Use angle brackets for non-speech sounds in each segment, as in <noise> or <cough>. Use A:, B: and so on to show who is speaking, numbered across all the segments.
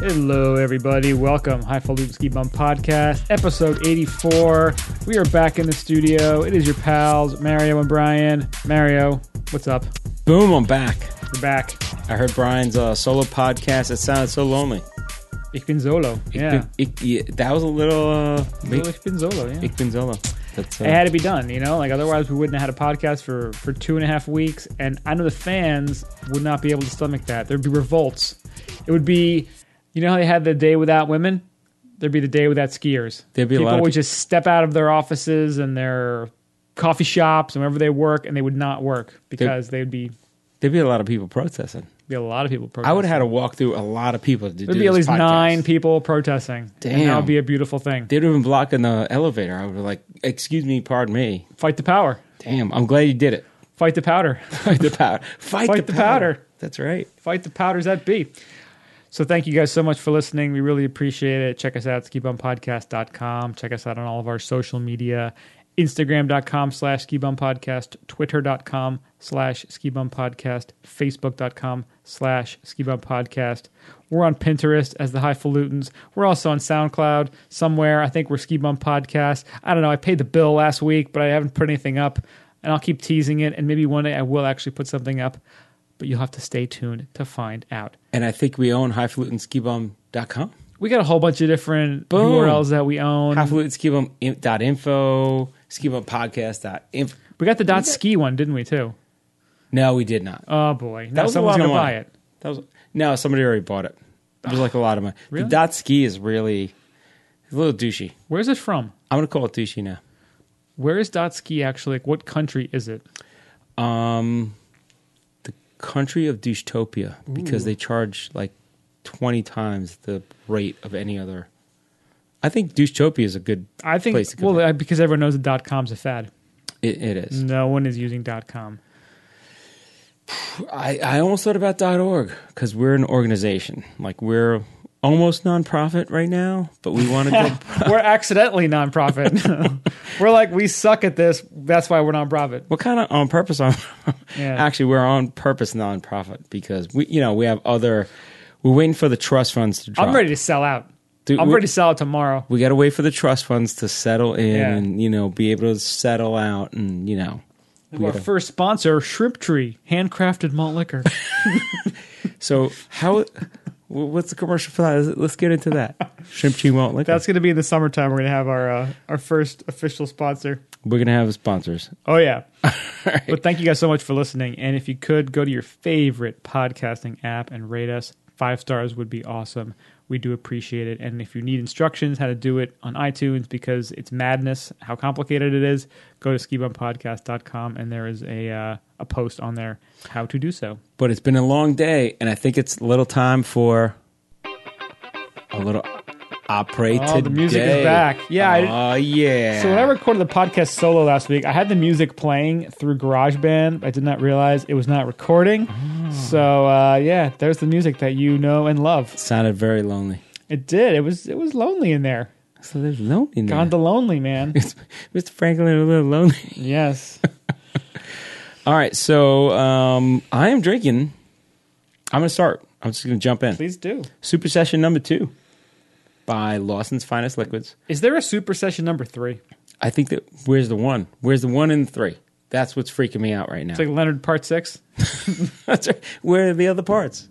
A: Hello, everybody. Welcome. Highfalutin Ski Bum Podcast, episode 84. We are back in the studio. It is your pals, Mario and Brian. Mario, what's up?
B: Boom, I'm back.
A: We're back.
B: I heard Brian's uh, solo podcast. It sounded so lonely.
A: Ich bin Solo. Yeah.
B: Ich, ich- yeah, that was a little. Uh,
A: Well, Ich bin Solo, yeah.
B: Ich bin solo. That's, uh,
A: It had to be done, you know? Like, otherwise, we wouldn't have had a podcast for, for two and a half weeks. And I know the fans would not be able to stomach that. There'd be revolts. It would be, you know how they had the day without women? There'd be the day without skiers.
B: There'd be a
A: People
B: lot of
A: would just step out of their offices and their coffee shops and wherever they work, and they would not work because they would be,
B: there'd be a lot of people protesting.
A: be a lot of people protesting.
B: I would have had to walk through a lot of people to do
A: There'd be at least
B: podcast.
A: nine people protesting. Damn, that would be a beautiful thing.
B: They'd have been blocking the elevator. I would be like, excuse me, pardon me.
A: Fight the power.
B: Damn, I'm glad you did it.
A: Fight the powder.
B: Fight the powder. <laughs> Fight,
A: Fight the powder.
B: That's right.
A: fight the powders that be. So thank you guys so much for listening. We really appreciate it. Check us out, skibumpodcast.com. Check us out on all of our social media. Instagram.com slash skibumpodcast, Twitter.com slash skibumpodcast, Facebook.com slash skibumpodcast. We're on Pinterest as the Highfalutins. We're also on SoundCloud somewhere. I think we're Ski Podcast. I don't know. I paid the bill last week, but I haven't put anything up. And I'll keep teasing it. And maybe one day I will actually put something up but you'll have to stay tuned to find out.
B: And I think we own highfalutinskibum.com.
A: We got a whole bunch of different
B: Boom.
A: URLs that we own.
B: Highfalutinskibum.info, skibumpodcast.info.
A: we got the dot ski one, didn't we too?
B: No, we did not.
A: Oh boy, now
B: was a
A: someone's
B: lot of
A: gonna buy
B: money.
A: it.
B: That was no, somebody already bought it. It was like a lot of money.
A: Really?
B: The dot ski is really a little douchey.
A: Where's it from?
B: I'm gonna call it douchey now.
A: Where is dot ski actually? Like, what country is it?
B: Um, country of douchetopia because they charge like twenty times the rate of any other. I think douchetopia is a good.
A: I think
B: Place to go
A: well uh, because everyone knows that dot com's a fad.
B: It, it is.
A: No one is using dot com.
B: I I almost thought about dot org because we're an organization. Like we're almost nonprofit right now, but we want to go. <laughs>
A: we're accidentally nonprofit. <laughs> we're like we suck at this. That's why we're nonprofit.
B: We're kind of on purpose on. <laughs>
A: Yeah.
B: Actually, we're on purpose nonprofit because we, you know, we have other. We're waiting for the trust funds to drop.
A: I'm ready to sell out.
B: Dude,
A: I'm ready to sell out tomorrow.
B: We got to wait for the trust funds to settle in
A: Yeah.
B: and you know be able to settle out and you know. we
A: Our
B: gotta-
A: first sponsor, Shrimp Tree, handcrafted malt liquor.
B: so how? Wh- What's the commercial for that? Let's get into that. <laughs> Shrimp cheese won't liquor.
A: That's going to be in the summertime. We're going to have our uh, our first official sponsor.
B: We're gonna have sponsors.
A: Oh yeah. <laughs> But thank you guys so much for listening. And if you could go to your favorite podcasting app and rate us, five stars would be awesome. We do appreciate it. And if you need instructions how to do it on iTunes because it's madness how complicated it is, go to skibumpodcast.com and there is a uh, a post on there how to do so.
B: But it's been a long day, and I think it's a little time for a little opera
A: Oh,
B: today.
A: the music is back. Yeah, I-
B: Oh yeah.
A: So when I recorded the podcast solo last week, I had the music playing through GarageBand. I did not realize it was not recording. So uh, yeah, there's the music that you know and love.
B: sounded very lonely.
A: It did. It was it was lonely in there.
B: So there's lonely in there.
A: Gone the lonely man. <laughs>
B: Mr. Franklin a little lonely.
A: yes. <laughs>
B: All right, so um, I am drinking. I'm going to start. I'm just going to jump in.
A: Please do.
B: Super Session number two by Lawson's Finest Liquids.
A: Is there a super session number three?
B: I think that where's the one? Where's the one in the three? That's what's freaking me out right now.
A: It's like Leonard Part Six. <laughs>
B: That's right. Where are the other parts?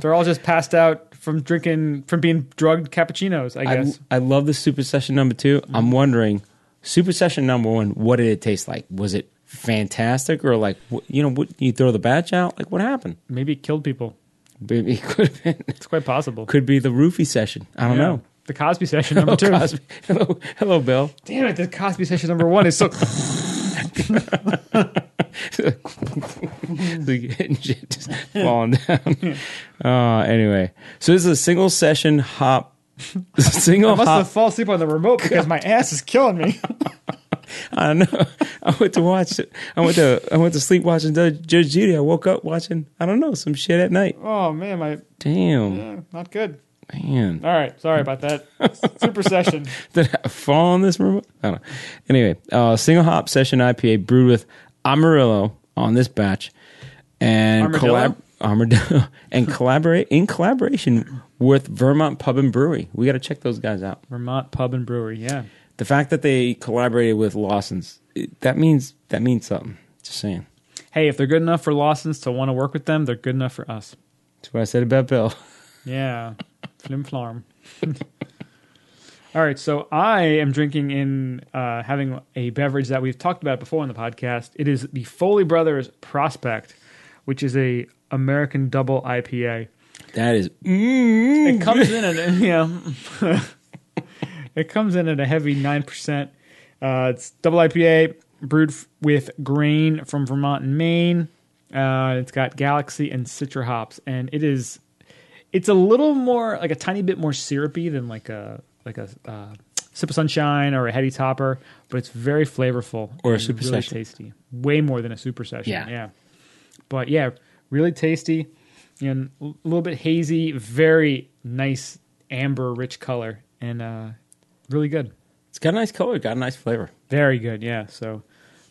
A: They're all just passed out from drinking from being drugged cappuccinos. I
B: I,
A: guess.
B: I love the Super Session number 2
A: Mm-hmm.
B: I'm wondering, Super Session number one, what did it taste like? Was it fantastic or like, you know, what, you throw the batch out? Like, what happened?
A: Maybe it killed people.
B: Maybe it could have been,
A: It's quite possible.
B: could be the roofie session. I don't
A: Yeah.
B: know.
A: The Cosby session number <laughs> two.
B: Cosby. Hello, hello, Bill.
A: Damn it! The Cosby session number one is so. <laughs> <laughs>
B: the engine just falling down. Uh, anyway, so this is a single session hop. <laughs> Single
A: I must
B: hop.
A: have fallen asleep on the remote because my ass is killing me. <laughs>
B: I don't know. I went to watch. I went to. I went to sleep watching Judge Judge Judy. I woke up watching. I don't know some shit at night.
A: oh man, my
B: Damn,
A: yeah, not good.
B: Man.
A: All right, sorry about that. <laughs> Super session.
B: Did I fall on this remote? I don't know. Anyway, uh, single hop session IPA brewed with Amarillo on this batch, and collab. Armadillo, <laughs> and collaborate in collaboration with Vermont Pub and Brewery. We got to check those guys out.
A: Vermont Pub and Brewery. Yeah.
B: The fact that they collaborated with Lawson's it- that means that means something. Just saying.
A: Hey, if they're good enough for Lawson's to want to work with them, they're good enough for us.
B: That's what I said about Bill. <laughs>
A: Yeah. Flim flarm. <laughs> All right, so I am drinking in uh, having a beverage that we've talked about before on the podcast. It is the Foley Brothers Prospect, which is a American double IPA.
B: That is
A: It comes in at <laughs> <laughs> know, it comes in at a heavy nine percent. Uh, it's double IPA brewed f- with grain from Vermont and Maine. Uh, it's got Galaxy and Citra hops, and it is it's a little more like a tiny bit more syrupy than like a like a uh, sip of sunshine or a heady topper, but it's very flavorful
B: Or a super
A: really
B: session.
A: tasty. Way more than a super session.
B: Yeah.
A: yeah. But yeah, really tasty and a little bit hazy, very nice amber rich color and uh really good.
B: it's got a nice color, got a nice flavor.
A: Very good, yeah. So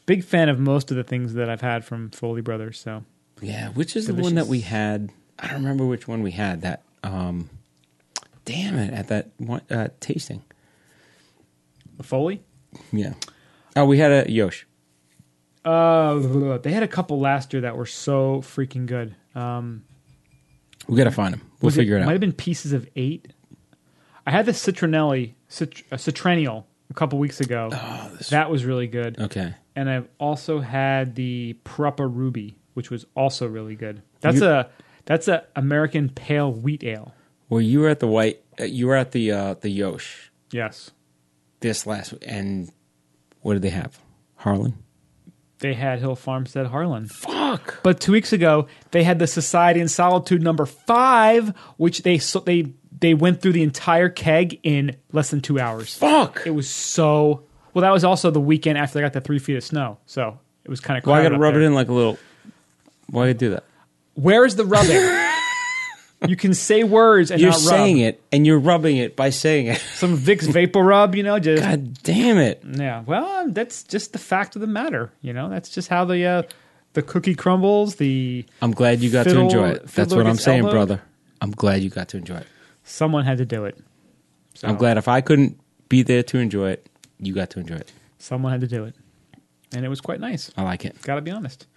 A: big fan of most of the things that I've had from Foley Brothers, so
B: Yeah, which is the one that we had? I don't remember which one we had. That um, damn it, at that one uh, tasting.
A: the Foley
B: Yeah. Oh, we had a Yosh.
A: uh they had a couple last year that were so freaking good. Um
B: We got to find them. We'll figure it,
A: Might
B: out.
A: Might have been pieces of 8. I had the Citronelli cit- uh, Citrennial a couple weeks ago.
B: Oh,
A: that was really good.
B: Okay.
C: and
A: and I've also had the Pruppa Ruby, which was also really good. That's
B: You-
A: a that's a American pale wheat ale.
B: Well, you were at the white. Uh, you were at the uh, the Yosh
A: Yes,
B: this last week, and what did they have? Harlan.
A: they had Hill Farmstead Harlan.
B: Fuck.
A: But two weeks ago, they had the Society in Solitude number five, which they so they they went through the entire keg in less than two hours.
B: Fuck.
A: It was so well. That was also the weekend after they got the three feet of snow, so it was kind of.
B: Why I got to rub it in like a little? Why do you do that?
A: Where's the rubbing? <laughs> you can say words and
B: You're
A: not rub.
B: saying it, and you're rubbing it by saying it.
A: Some Vicks VapoRub, you know, just
B: God damn it!
A: yeah. Well, that's just the fact of the matter. You know, that's just how the uh, the cookie crumbles. The
B: I'm glad you got to enjoy it. That's what I'm saying,
A: elbowed.
B: brother. I'm glad you got to enjoy it.
A: someone had to do it. So
B: I'm glad if I couldn't be there to enjoy it, you got to enjoy it.
A: someone had to do it, and it was quite nice.
B: I like it.
A: Got to be honest.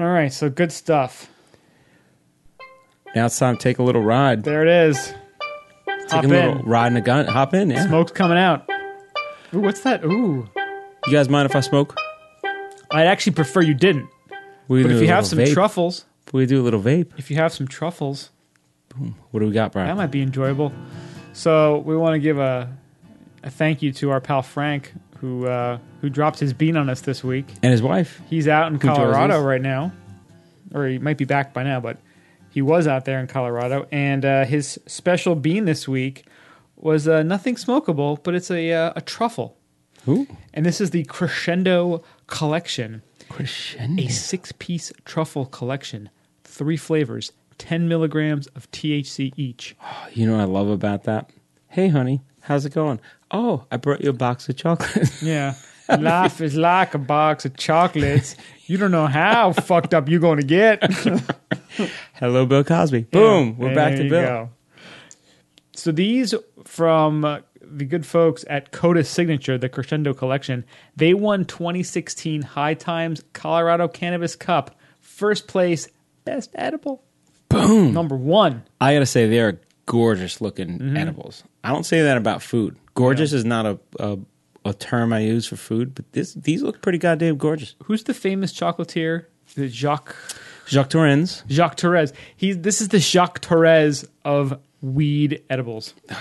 A: All right, so good stuff.
B: Now it's time to take a little ride.
A: There it is.
B: Take
A: Hop
B: a little
A: in.
B: ride in a gun. Hop in. Yeah.
A: Smoke's coming out. Ooh, what's that? Ooh,
B: You guys mind if I smoke?
A: I'd actually prefer you didn't.
B: We
A: But
B: do
A: if
B: a
A: you have
B: little
A: some
B: vape.
A: truffles,
B: we do a little vape.
A: if you have some truffles, Boom.
B: What do we got, Brian?
A: that
B: Brian?
A: might be enjoyable. So we want to give a a thank you to our pal Frank who uh, who dropped his bean on us this week.
B: and his wife.
A: He's out in
B: Who
A: Colorado
B: us?
A: right now, or he might be back by now, but he was out there in Colorado. And uh, his special bean this week was uh, nothing smokable, but it's a uh, a truffle.
B: Ooh.
A: And this is the Crescendo Collection,
B: Crescendo.
A: a six piece truffle collection, three flavors, 10 milligrams of THC each.
B: You know what I love about that? Hey, honey, how's it going? Oh, I brought you a box of chocolate.
A: Yeah. <laughs> <laughs> Life is like a box of chocolates. You don't know how <laughs> fucked up you're going to get. <laughs>
B: Hello, Bill Cosby. Boom. We're back to Bill.
A: go. So these from uh, the good folks at Coda Signature, the Crescendo Collection, they won 2016 High Times Colorado Cannabis Cup. First place, best edible.
B: Boom.
A: Number one.
B: I gotta say, they are gorgeous looking
A: Mm-hmm.
B: edibles. I don't say that about food. Gorgeous is not a, a a term I use for food, but this these look pretty goddamn gorgeous.
A: Who's the famous chocolatier? The Jacques
B: Jacques Torrens.
A: Jacques Torres. He this is the Jacques Torres of weed edibles. <sighs>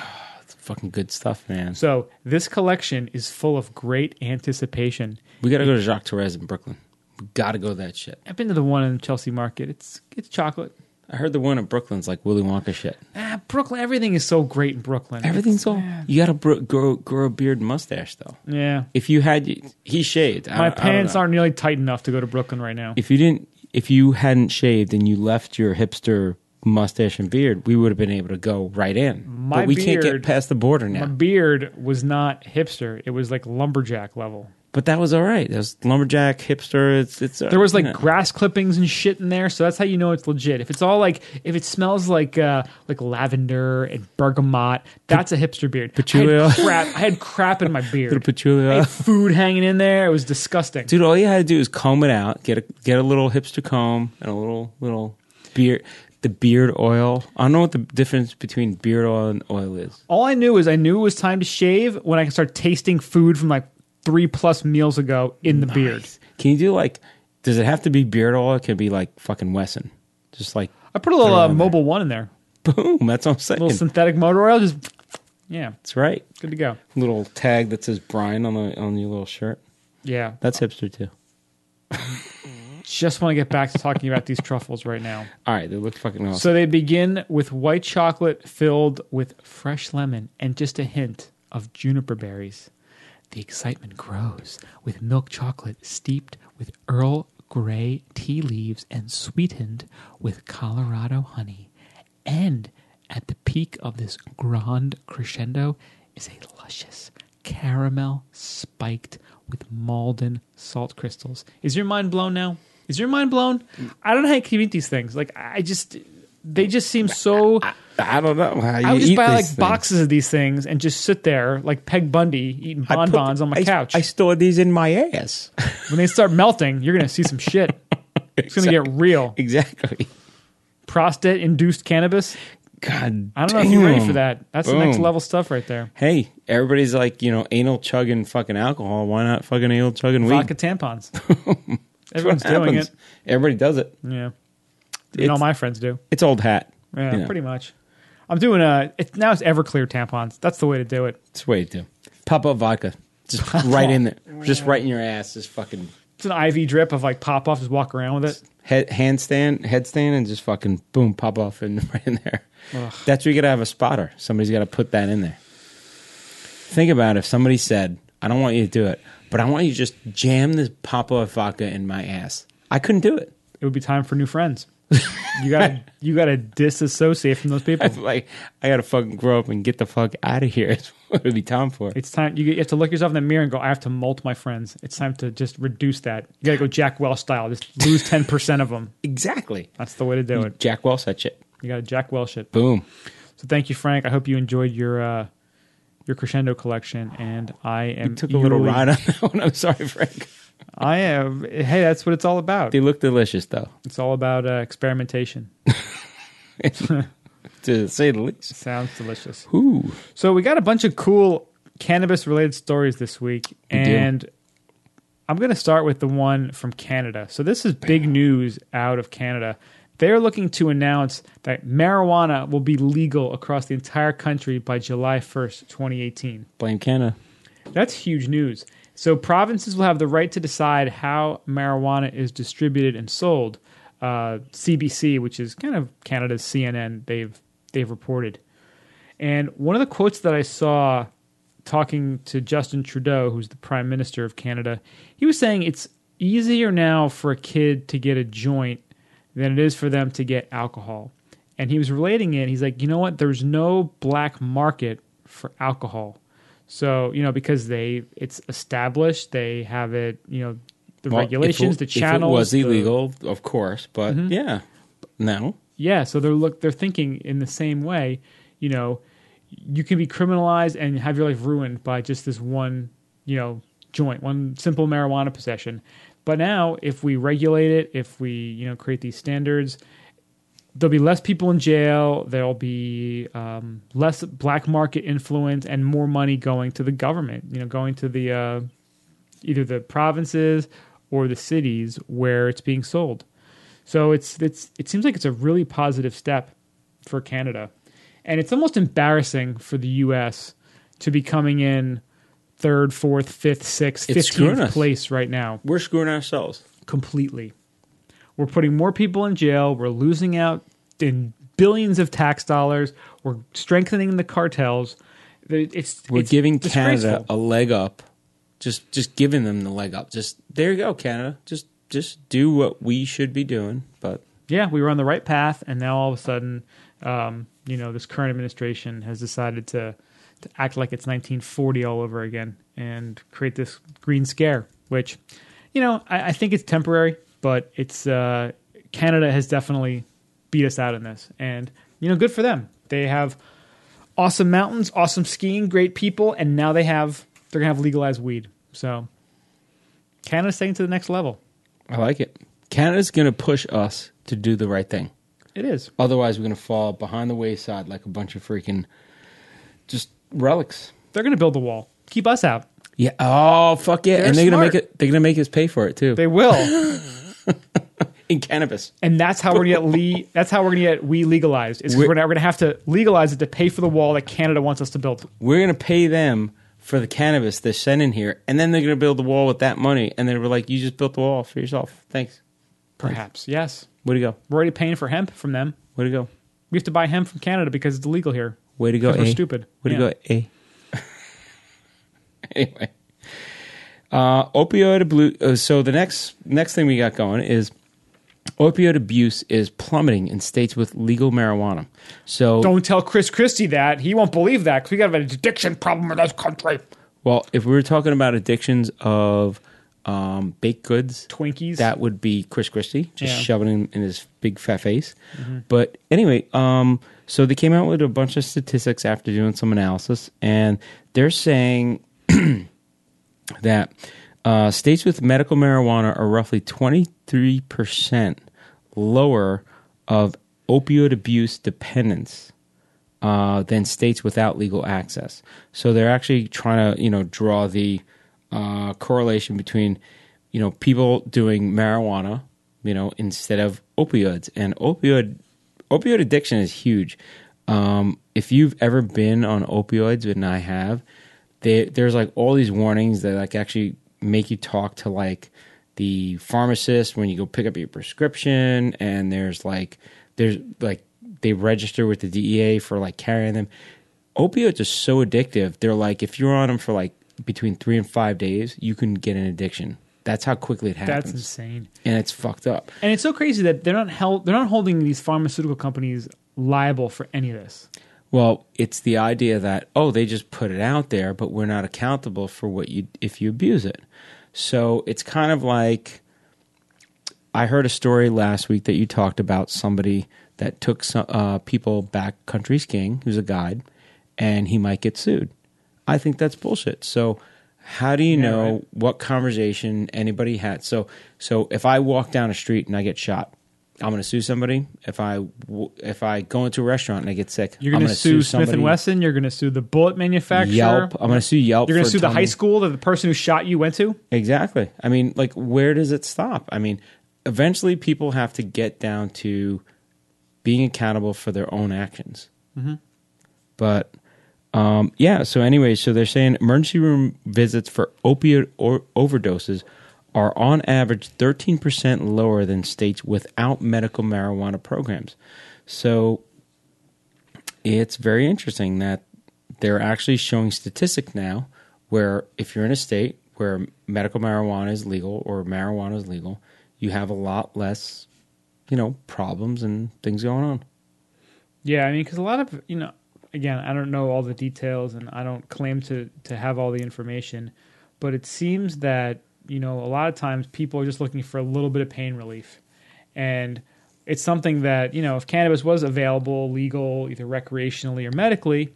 B: Fucking good stuff, man.
A: So this collection is full of great anticipation.
B: We gotta go to Jacques Torres in Brooklyn. We gotta go to that shit.
A: I've been to the one in Chelsea Market. It's it's chocolate.
B: I heard the one in Brooklyn's like Willy Wonka shit.
A: Ah, Brooklyn. Everything is so great in Brooklyn.
B: Everything's all. You gotta bro- grow grow a beard and mustache though.
A: Yeah.
B: If you had, he shaved. I- I
A: My
B: don't
A: pants
B: know.
A: aren't nearly tight enough to go to Brooklyn right now.
B: If you didn't, if you hadn't shaved and you left your hipster mustache and beard, we would have been able to go right in.
A: My
B: but we can't get
A: beard-
B: past the border now.
A: My beard was not hipster. It was like lumberjack level.
B: But that was all right. It was lumberjack hipster. It's it's
A: There was like
B: you know.
A: grass clippings and shit in there, so that's how you know it's legit. If it's all like if it smells like uh like lavender and bergamot, that's a hipster beard.
B: Patchouli.
A: I crap. I had crap in my <laughs> beard.
B: little patchouli.
A: Food hanging in there. It was disgusting.
B: Dude, all you had to do is comb it out, get a get a little hipster comb and a little little beard the beard oil. I don't know what the difference between beard oil and oil is.
A: All I knew is I knew it was time to shave when I could start tasting food from like three plus meals ago in the beard.
B: Can you do like does it have to be beard oil? It can be like fucking Wesson. Just like
A: I put a little uh,
B: there.
A: Mobil one in there.
B: boom, that's what I'm saying.
A: A little synthetic motor oil. Just yeah,
B: That's right.
A: good to go.
B: Little tag that says Brian on the on your little shirt.
A: Yeah,
B: That's hipster too. <laughs>
A: just want to get back to talking about these truffles right now.
B: All right, they look fucking awesome.
A: So they begin with white chocolate filled with fresh lemon and just a hint of juniper berries. The excitement grows with milk chocolate steeped with Earl Grey tea leaves and sweetened with Colorado honey. And at the peak of this grand crescendo is a luscious caramel spiked with Maldon salt crystals. Is your mind blown now? Is your mind blown? Mm. I don't know how you can eat these things. Like I just, they just seem so.
B: I don't know how you
A: I would just
B: eat
A: buy like boxes of these things and just sit there like Peg Bundy eating
B: I put-
A: bonbons on my
B: I-
A: couch.
B: I store these in my ass. <laughs>
A: when they start melting, you're gonna see some shit. It's gonna get real.
B: exactly.
A: Prostate induced cannabis.
B: God,
A: I don't know if you're ready for that. That's the next level stuff right there.
B: Hey, everybody's like, you know, anal chugging fucking alcohol. Why not fucking anal chugging weed?
A: Vodka tampons. <laughs> Everyone's doing it.
B: Everybody does it.
A: Yeah. And all my friends do.
B: It's old hat.
A: Yeah,
B: you know.
A: pretty much. I'm doing a. It's now it's Everclear tampons. That's the way to do it.
B: It's way to pop up vodka. Just right in there. Just right in your ass. Just fucking
A: It's an IV drip of like pop off. Just walk around with it.
B: head handstand, headstand, and just fucking boom, pop off and <laughs> right in there.
A: Ugh.
B: That's where you gotta have a spotter. Somebody's gotta put that in there. Think about if somebody said, I don't want you to do it, but I want you to just jam this pop off vodka in my ass. I couldn't do it.
A: It would be time for new friends. <laughs> You gotta you gotta disassociate from those people. <laughs>
B: I'm like, I gotta fucking grow up and get the fuck out of here. <laughs> It's what it'd be time for.
A: It's time you, you have to look yourself in the mirror and go. I have to molt my friends. It's time to just reduce that. You gotta go Jack Welch style. Just lose ten percent of them.
B: Exactly.
A: That's the way to do it.
B: Jack Welch that shit.
A: You gotta Jack Welch it.
B: Boom.
A: So thank you, Frank. I hope you enjoyed your uh, your crescendo collection, and I am
B: Took a little ride on that one. I'm sorry, Frank.
A: I am. Hey, that's what it's all about.
B: They look delicious though.
A: It's all about uh, experimentation. <laughs>
B: To say the least.
A: Sounds delicious.
B: Ooh.
A: So we got a bunch of cool cannabis related stories this week,
B: We do.
A: and I'm going to start with the one from Canada. So this is big news out of Canada. They're looking to announce that marijuana will be legal across the entire country by July 1st, 2018.
B: Blame Canada.
A: That's huge news. So provinces will have the right to decide how marijuana is distributed and sold. Uh, CBC, which is kind of Canada's CNN, they've they've reported. And one of the quotes that I saw talking to Justin Trudeau, who's the Prime Minister of Canada, he was saying it's easier now for a kid to get a joint than it is for them to get alcohol. And he was relating it. He's like, you know what? There's no black market for alcohol. So, you know, because they it's established, they have it, you know, the
B: Well,
A: regulations,
B: it,
A: the channels.
B: If it was
A: the- Mm-hmm.
B: illegal, of course, but yeah. No.
A: Yeah, so they're look they're thinking in the same way, you know, you can be criminalized and have your life ruined by just this one, you know, joint, one simple marijuana possession. But now if we regulate it, if we, you know, create these standards, there'll be less people in jail, there'll be um, less black market influence and more money going to the government, you know, going to the uh, either the provinces or the cities where it's being sold. So it's it's it seems like it's a really positive step for Canada, and it's almost embarrassing for the U.S. to be coming in third, fourth, fifth, sixth,
B: It's
A: fifteenth place right now
B: We're screwing ourselves.
A: completely. We're putting more people in jail. We're losing out in billions of tax dollars. We're strengthening the cartels. It's
B: We're
A: it's
B: giving. Canada a leg up. Just just giving them the leg up. Just there you go, Canada. Just just do what we should be doing. But
A: yeah, we were on the right path, and now all of a sudden, um, you know, this current administration has decided to to act like it's 1940 all over again and create this green scare, which, you know, I, I think it's temporary, but it's uh, Canada has definitely beat us out in this, and you know, good for them. They have awesome mountains, awesome skiing, great people, and now they have they're gonna have legalized weed. So Canada's taking to the next level.
B: I like it. Canada's going to push us to do the right thing.
A: It is.
B: Otherwise, we're going to fall behind the wayside like a bunch of freaking just relics.
A: They're gonna build the wall. Keep us out.
B: Yeah. Oh fuck yeah!
A: They're
B: and they're gonna make it. They're gonna make us pay for it too.
A: They will. <laughs> <laughs>
B: in cannabis.
A: and that's how we're gonna get le- that's how we're gonna get we legalized. Is
B: We're-
A: we're, now we're gonna have to legalize it to pay for the wall that Canada wants us to build.
B: We're gonna pay them for the cannabis they're sending here, and then they're gonna build the wall with that money, and they we're like, "You just built the wall for yourself. Thanks."
A: Perhaps, yes.
B: Way to go!
A: We're already paying for hemp from them.
B: Way to go!
A: We have to buy hemp from Canada because it's illegal here.
B: Way to go!
A: Because we're
B: eh?
A: stupid.
B: Way to go! Eh? A. <laughs> anyway, uh, opioid abuse. Uh, so the next next thing we got going is opioid abuse is plummeting in states with legal marijuana. So
A: Don't tell Chris Christie that. He won't believe that because we got an addiction problem in this country.
B: Well, if we were talking about addictions of um, baked goods,
A: Twinkies.
B: that would be Chris Christie, just
A: Yeah.
B: shoving in, in his big fat face. But anyway, um, so they came out with a bunch of statistics after doing some analysis, and they're saying <clears throat> that uh, states with medical marijuana are roughly 23% lower of opioid abuse dependence uh, than states without legal access. So they're actually trying to, you know, draw the uh, correlation between, you know, people doing marijuana, you know, instead of opioids. And opioid opioid addiction is huge. Um, if you've ever been on opioids, and I have, they, there's like all these warnings that like actually make you talk to like the pharmacist when you go pick up your prescription, and there's like there's like they register with the DEA for like carrying them. Opioids are so addictive. They're like if you're on them for like between three and five days, you can get an addiction. That's how quickly it happens,
A: That's insane.
B: and it's fucked up.
A: And it's so crazy that they're not held. They're not holding these pharmaceutical companies liable for any of this.
B: Well, it's the idea that oh, they just put it out there, but we're not accountable for what you if you abuse it. So it's kind of like I heard a story last week that you talked about somebody that took some uh, people back country skiing, who's a guide, and he might get sued. I think that's bullshit. So how do you
A: Yeah,
B: know
A: right.
B: what conversation anybody had? So so if I walk down a street and I get shot, I'm going to sue somebody. If I if I go into a restaurant and I get sick,
A: You're going to sue Smith
B: somebody.
A: and Wesson. You're going to sue the bullet manufacturer.
B: Yelp. I'm going to sue Yelp.
A: You're going to sue the high school that the person who shot you went to.
B: Exactly. I mean, like, where does it stop? I mean, eventually people have to get down to being accountable for their own actions.
A: Mm-hmm.
B: But um, yeah. So anyway, so they're saying emergency room visits for opioid or overdoses are on average 13% lower than states without medical marijuana programs. So it's very interesting that they're actually showing statistics now where if you're in a state where medical marijuana is legal or marijuana is legal, you have a lot less, you know, problems and things going on.
A: Yeah, I mean, because a lot of you know, again, I don't know all the details, and I don't claim to to have all the information, but it seems that you know a lot of times people are just looking for a little bit of pain relief, and it's something that you know if cannabis was available, legal, either recreationally or medically,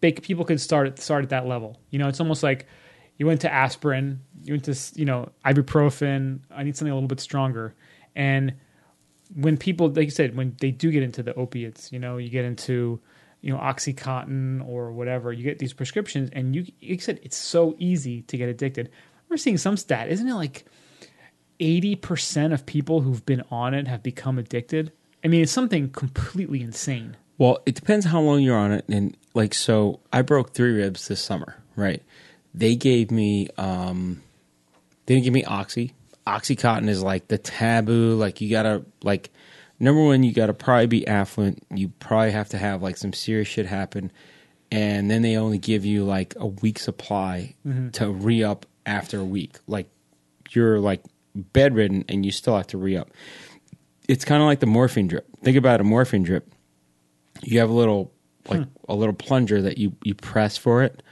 A: people could start at start at that level. You know, it's almost like you went to aspirin, you went to you know ibuprofen. I need something a little bit stronger, and when people, like you said, when they do get into the opiates, you know, you get into, you know, OxyContin or whatever, you get these prescriptions, and you, you said, it's so easy to get addicted. We're seeing some stat, isn't it? Like eighty percent of people who've been on it have become addicted. I mean, it's something completely insane.
B: Well, it depends how long you're on it. And like, so I broke three ribs this summer, right? They gave me, um, they didn't give me Oxy. Oxycontin is like the taboo. Like, you gotta, like, number one, you gotta probably be affluent. You probably have to have like some serious shit happen. And then they only give you like a week supply to re up after a week. Like, you're like bedridden and you still have to re up. It's kind of like the morphine drip. Think about a morphine drip you have a little like a little plunger that you you press for it,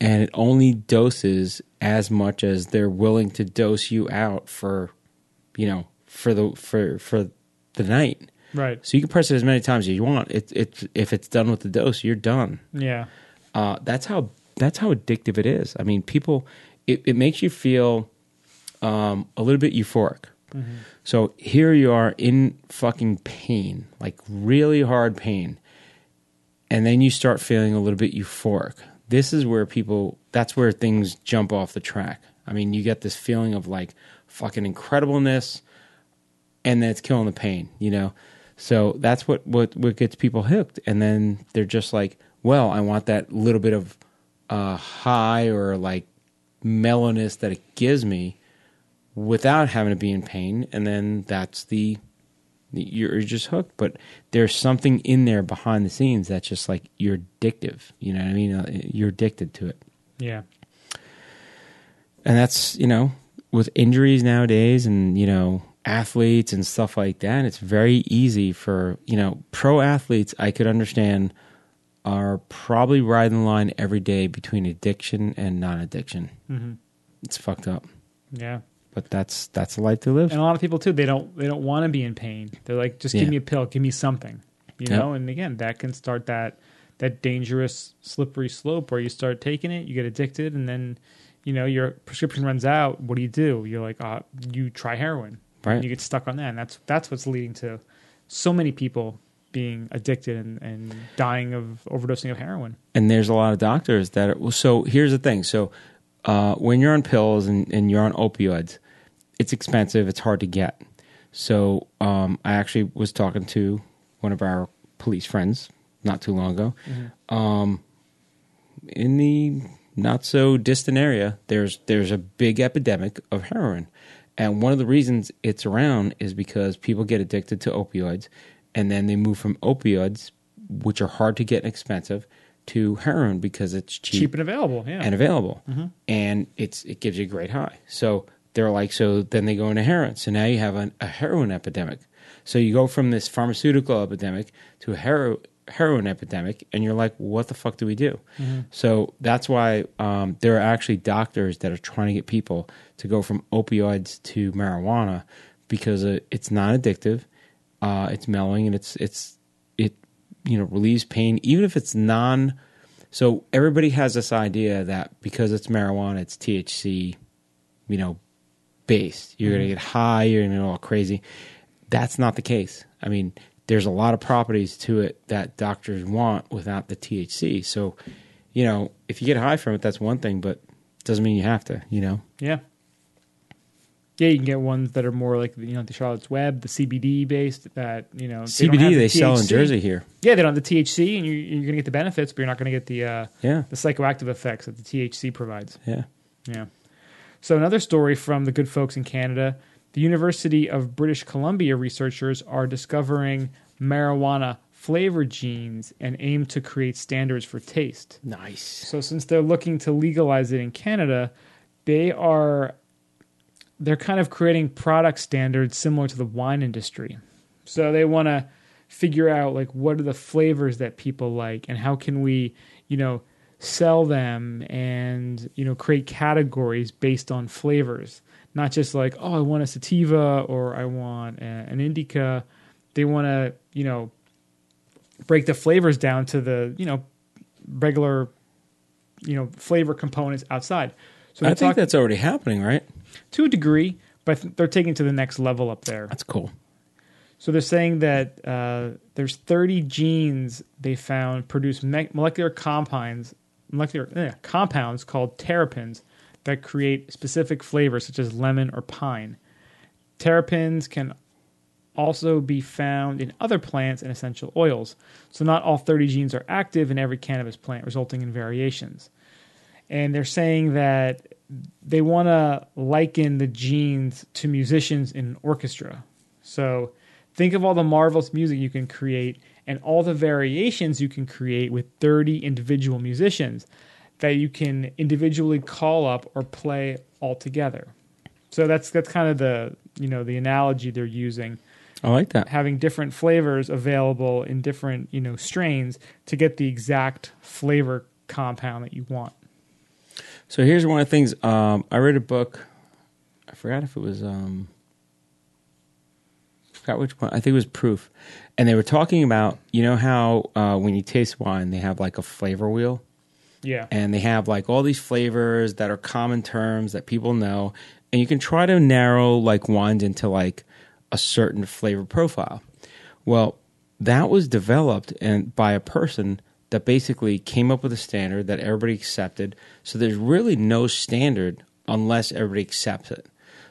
B: and it only doses as much as they're willing to dose you out for, you know, for the for for the night.
A: Right.
B: So you can press it as many times as you want. It it if it's done with the dose, you're done.
A: Yeah.
B: Uh, that's how that's how addictive it is. I mean, people, it, it makes you feel um, a little bit euphoric. So here you are in fucking pain, like really hard pain, and then you start feeling a little bit euphoric. This is where people. That's where things jump off the track. I mean, you get this feeling of like fucking incredibleness, and then it's killing the pain. You know. So that's what, what, what gets people hooked. And then they're just like, well, I want that little bit of uh, high or like mellowness that it gives me without having to be in pain. And then that's the, you're, just hooked. But there's something in there behind the scenes that's just like, you're addictive. You know what I mean? Uh, You're addicted to it.
A: Yeah.
B: And that's, you know, with injuries nowadays and, you know, athletes and stuff like that, it's very easy for, you know, pro athletes, I could understand, are probably riding the line every day between addiction and non addiction.
A: hmm
B: It's fucked up.
A: Yeah.
B: But that's that's the life to live.
A: And a lot of people too, they don't they don't want to be in pain. They're like, just give
B: Yeah.
A: me a pill, give me something. You
B: Yep.
A: know, and again, that can start that that dangerous slippery slope where you start taking it, you get addicted, and then you know your prescription runs out. What do you do? You're like, uh, you try heroin,
B: Right.
A: You get stuck on that, and that's that's what's leading to so many people being addicted and, and dying of overdosing of heroin.
B: and there's a lot of doctors that are well, so here's the thing. So uh, when you're on pills and, and you're on opioids it's expensive it's hard to get. So um, i actually was talking to one of our police friends not too long ago. Um, in the not so distant area there's there's a big epidemic of heroin. And one of the reasons it's around is because people get addicted to opioids and then they move from opioids which are hard to get and expensive to heroin because it's cheap,
A: Cheap and available, yeah.
B: and available. And it's it gives you a great high. So they're like so then they go into heroin. So now you have an, a heroin epidemic. So you go from this pharmaceutical epidemic to a hero, heroin epidemic and you're like what the fuck do we do? So that's why um, there are actually doctors that are trying to get people to go from opioids to marijuana because uh, it's not addictive uh, it's mellowing and it's it's it you know relieves pain even if it's non so everybody has this idea that because it's marijuana it's THC you know based. You're going to get high you're to go all crazy. That's not the case. I mean there's a lot of properties to it that doctors want without the THC so you know if you get high from it that's one thing but doesn't mean you have to you know?
A: Yeah. Yeah, you can get ones that are more like you know the Charlotte's Web, the CBD based. That you know they
B: CBD
A: the
B: they sell in Jersey here
A: Yeah, they don't have the THC, and you, you're going to get the benefits, but you're not going to get the uh,
B: yeah
A: the psychoactive effects that the THC provides.
B: yeah
A: Yeah. So another story from the good folks in Canada: the University of British Columbia researchers are discovering marijuana flavor genes and aim to create standards for taste.
B: nice
A: So since they're looking to legalize it in Canada, they are they're kind of creating product standards similar to the wine industry. So they want to figure out like what are the flavors that people like and how can we, you know, sell them and, you know, create categories based on flavors. Not just like, oh, I want a sativa or I want a, an indica. They want to, you know, break the flavors down to the, you know, regular you know flavor components outside. So
B: i think
A: talking
B: that's already happening right
A: to a degree, but they're taking it to the next level up there.
B: that's cool
A: So they're saying that uh, there's 30 genes they found produce me- molecular compounds, molecular eh, compounds called terpenes that create specific flavors such as lemon or pine. Terpenes can also be found in other plants and essential oils. So not all 30 genes are active in every cannabis plant, resulting in variations. And they're saying that they want to liken the genes to musicians in an orchestra. So think of all the marvelous music you can create and all the variations you can create with 30 individual musicians that you can individually call up or play all together. So that's that's kind of the you know the analogy they're using.
B: I like that.
A: having different flavors available in different you know strains to get the exact flavor compound that you want.
B: So here's one of the things. Um, I read a book. I forgot if it was. Um, I forgot which one. I think it was Proof, and they were talking about you know how uh, when you taste wine, they have like a flavor wheel,
A: Yeah,
B: and they have like all these flavors that are common terms that people know, and you can try to narrow like wines into like a certain flavor profile. Well, that was developed and by a person that basically came up with a standard that everybody accepted. So there's really no standard unless everybody accepts it.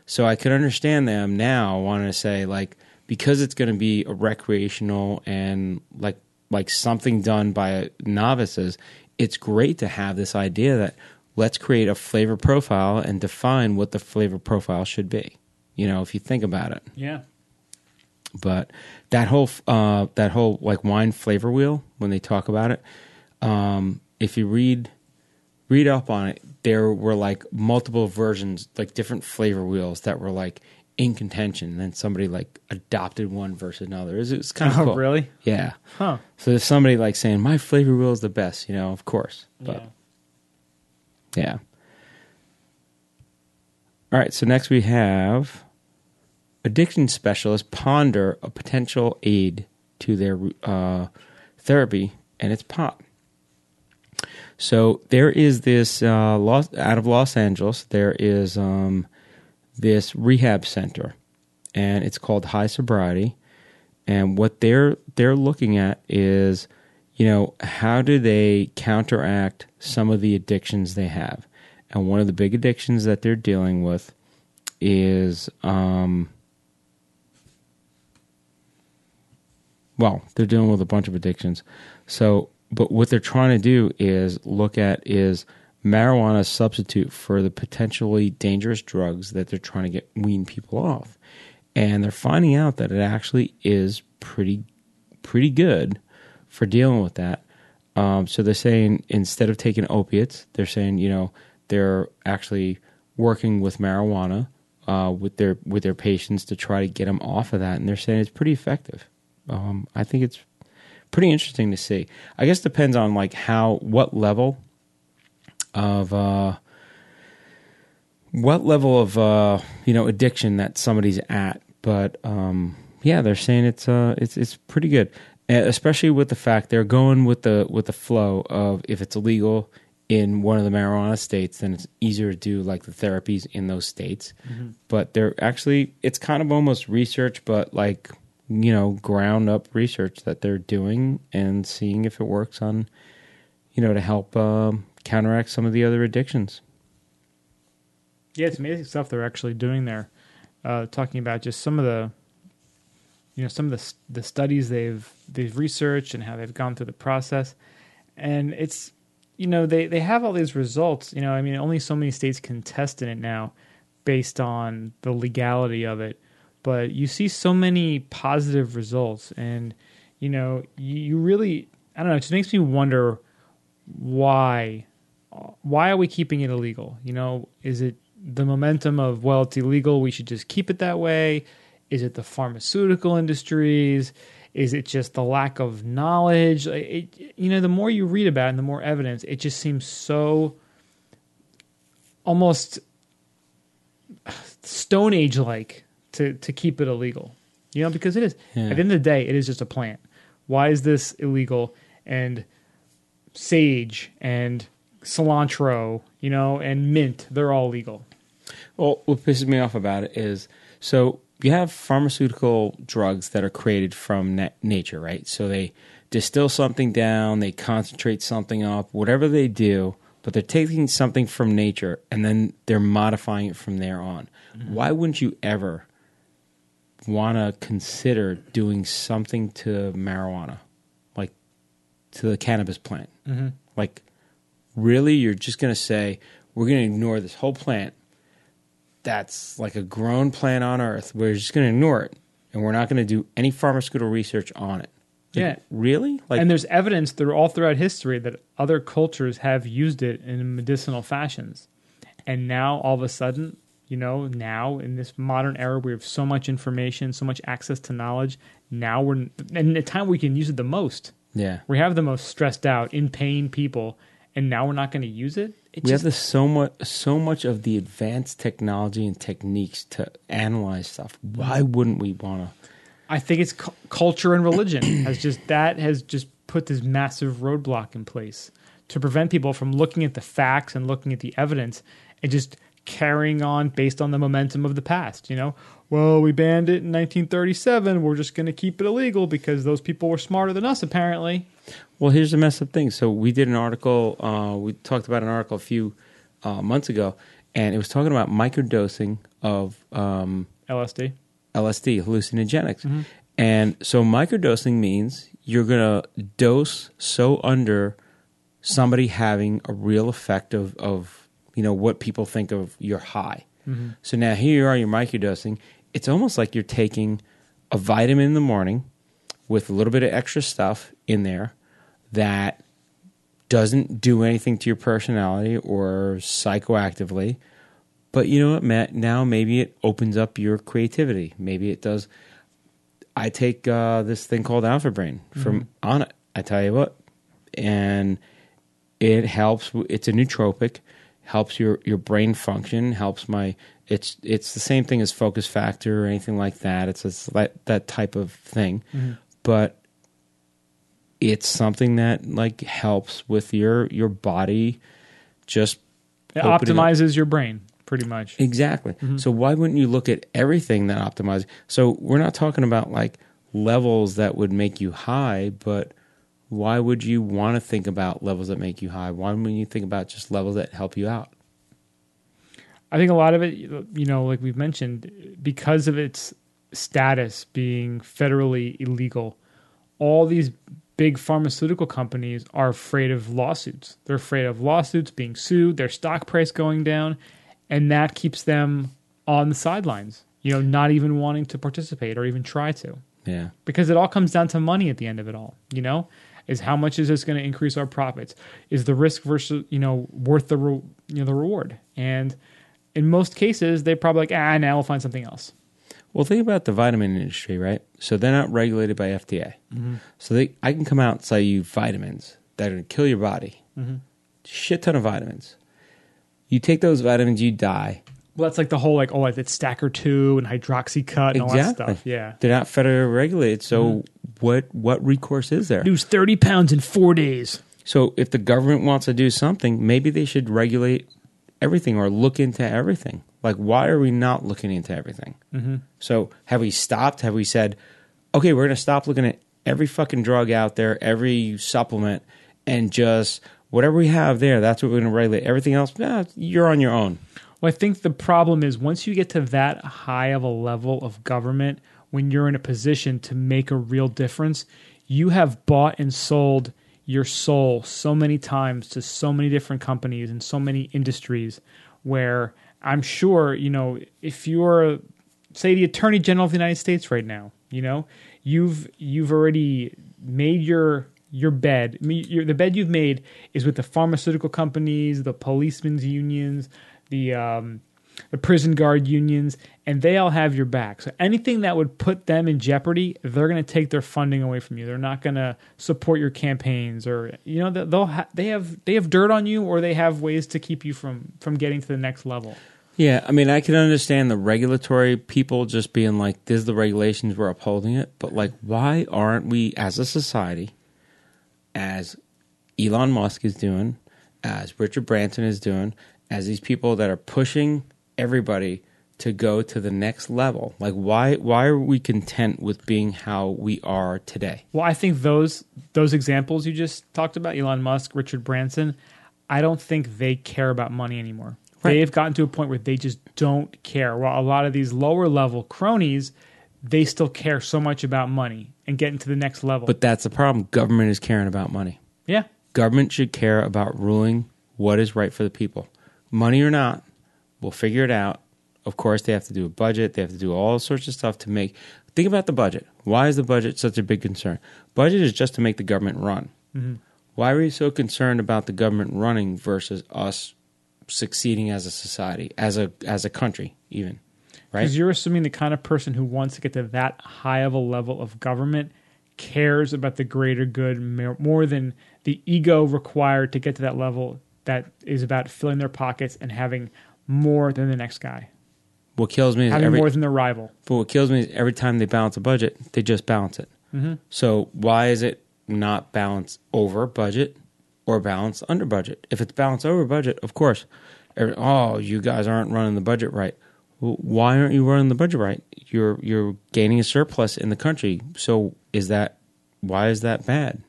B: So I could understand them now wanting to say like because it's going to be a recreational and like like something done by novices, it's great to have this idea that let's create a flavor profile and define what the flavor profile should be. You know, if you think about it
A: yeah,
B: but that whole uh, that whole like wine flavor wheel when they talk about it um, if you read read up on it there were like multiple versions like different flavor wheels that were like in contention and then somebody like adopted one versus another it's, it's kind of
A: Oh,
B: cool
A: really?
B: yeah
A: Huh?
B: so there's somebody like saying my flavor wheel is the best you know of course but
A: yeah.
B: yeah. All right, so next we have addiction specialists ponder a potential aid to their uh, therapy, and it's pot. So there is this uh, Los, out of Los Angeles. There is um, this rehab center, and it's called High Sobriety. And what they're they're looking at is, you know, how do they counteract some of the addictions they have? And one of the big addictions that they're dealing with is, um, well, they're dealing with a bunch of addictions. So, but what they're trying to do is look at is marijuana substitute for the potentially dangerous drugs that they're trying to get wean people off, and they're finding out that it actually is pretty pretty good for dealing with that. Um, so they're saying instead of taking opiates, they're saying you know they're actually working with marijuana uh, with their with their patients to try to get them off of that, and they're saying it's pretty effective. Um, I think it's pretty interesting to see. I guess depends on like how what level of uh, what level of uh, you know addiction that somebody's at, but um, yeah, they're saying it's uh, it's it's pretty good, especially with the fact they're going with the with the flow of if it's illegal in one of the marijuana states, then it's easier to do like the therapies in those states. But they're actually it's kind of almost research, but like you know ground up research that they're doing and seeing if it works on you know to help um, counteract some of the other addictions.
A: Yeah, it's amazing stuff they're actually doing there. Uh, talking about just some of the, you know, some of the the studies they've they've researched and how they've gone through the process, and it's, you know, they they have all these results. You know, I mean, only so many states can test in it now, based on the legality of it. But you see so many positive results, and you know, you, really, I don't know, it just makes me wonder why why are we keeping it illegal? You know, is it the momentum of well, it's illegal, we should just keep it that way? Is it the pharmaceutical industries? Is it just the lack of knowledge? It, you know, the more you read about it and the more evidence, it just seems so almost <sighs> Stone Age like to to keep it illegal. You know, because it is
B: Yeah.
A: at the end of the day, it is just a plant. Why is this illegal? And sage and cilantro, you know, and mint, they're all legal.
B: Well, what pisses me off about it is so you have pharmaceutical drugs that are created from na- nature, right? So they distill something down, they concentrate something up, whatever they do, but they're taking something from nature and then they're modifying it from there on. Mm-hmm. Why wouldn't you ever want to consider doing something to marijuana, like to the cannabis plant?
A: Mm-hmm.
B: Like, really, you're just going to say, we're going to ignore this whole plant that's like a grown plant on Earth. We're just going to ignore it, and we're not going to do any pharmaceutical research on it. Like,
A: Yeah.
B: really? Like,
A: and there's evidence through all throughout history that other cultures have used it in medicinal fashions. And now all of a sudden, You know, now in this modern era, we have so much information, so much access to knowledge. Now we're in the time we can use it the most.
B: Yeah.
A: We have the most stressed out, in pain people, and now we're not going to use it. it
B: we
A: just,
B: have the so much so much of the advanced technology and techniques to analyze stuff. Why wouldn't we want to?
A: I think it's cu- culture and religion <clears throat> has just that has just put this massive roadblock in place to prevent people from looking at the facts and looking at the evidence and just carrying on based on the momentum of the past. You know, well, we banned it in 1937. We're just going to keep it illegal because those people were smarter than us, apparently.
B: Well, here's the messed up thing. So we did an article. Uh, we talked about an article a few uh, months ago, and it was talking about microdosing of um,
A: LSD.
B: LSD, hallucinogenics. And so microdosing means you're going to dose so under somebody having a real effect of, of you know what people think of your high. So now here you are, you're microdosing. It's almost like you're taking a vitamin in the morning with a little bit of extra stuff in there that doesn't do anything to your personality or psychoactively. But you know what, Matt? Now maybe it opens up your creativity. Maybe it does. I take uh, this thing called Alpha Brain from Onnit. I tell you what, and it helps. It's a nootropic, helps your your brain function. Helps my. It's it's the same thing as Focus Factor or anything like that. It's that that type of thing, mm-hmm. but it's something that like helps with your your body. Just
A: It
B: opening up-
A: optimizes your brain pretty much.
B: Exactly. Mm-hmm. So why wouldn't you look at everything that optimizes? So we're not talking about like levels that would make you high, but why would you want to think about levels that make you high? Why wouldn't you think about just levels that help you out?
A: I think a lot of it, you know, like we've mentioned, because of its status being federally illegal, all these big pharmaceutical companies are afraid of lawsuits. They're afraid of lawsuits being sued, their stock price going down, and that keeps them on the sidelines, you know, not even wanting to participate or even try to.
B: Yeah.
A: Because it all comes down to money at the end of it all, you know? Is how much is this going to increase our profits? Is the risk versus, you know, worth the re- you know the reward? And in most cases, they probably like, ah, now we'll find something else.
B: Well, think about the vitamin industry, right? So they're not regulated by FDA. Mm-hmm. So they, I can come out and sell you vitamins that are going to kill your body. Mm-hmm. Shit ton of vitamins. You take those vitamins, you die.
A: Well, that's like the whole like, oh, it's Stacker two and Hydroxycut and all that stuff. Yeah,
B: They're not federally regulated. So mm-hmm. What what recourse is there?
A: lose thirty pounds in four days.
B: So if the government wants to do something, maybe they should regulate everything or look into everything. Like, why are we not looking into everything? Mm-hmm. So have we stopped? Have we said, okay, we're going to stop looking at every fucking drug out there, every supplement, and just whatever we have there, that's what we're going to regulate. Everything else, nah, you're on your own.
A: Well, I think the problem is once you get to that high of a level of government, when you're in a position to make a real difference, you have bought and sold your soul so many times to so many different companies and so many industries where I'm sure, you know, if you're say the attorney general of the United States right now, you know, you've you've already made your your bed. Your, the bed you've made is with the pharmaceutical companies, the policemen's unions, the um, the prison guard unions, and they all have your back. So anything that would put them in jeopardy, they're going to take their funding away from you. They're not going to support your campaigns, or you know, they'll ha- they have they have dirt on you, or they have ways to keep you from from getting to the next level.
B: Yeah, I mean, I can understand the regulatory people just being like, "This is the regulations, we're upholding it." But like, why aren't we, as a society, as Elon Musk is doing, as Richard Branson is doing, as these people that are pushing everybody to go to the next level? Like, why why are we content with being how we are today?
A: Well, I think those those examples you just talked about, Elon Musk, Richard Branson, I don't think they care about money anymore.
B: Right.
A: They've gotten to a point where they just don't care. While a lot of these lower level cronies, they still care so much about money and getting to the next level.
B: But that's the problem. Government is caring about money.
A: yeah,
B: Government should care about ruling what is right for the people. Money or not, we'll figure it out. Of course, they have to do a budget. They have to do all sorts of stuff to make. Think about the budget. Why is the budget such a big concern? Budget is just to make the government run. Mm-hmm. Why are we so concerned about the government running versus us succeeding as a society, as a as a country, even. Right?
A: Because you're assuming the kind of person who wants to get to that high of a level of government cares about the greater good more than the ego required to get to that level that is about filling their pockets and having more than the next guy,
B: What kills me is
A: having
B: every
A: more than their rival.
B: but what kills me is every time they balance a budget, they just balance it.
A: Mm-hmm.
B: So why is it not balance over budget or balance under budget? If it's balanced over budget, of course. every- Oh, you guys aren't running the budget right. Well, why aren't you running the budget right? You're you're gaining a surplus in the country. So is that why is that bad?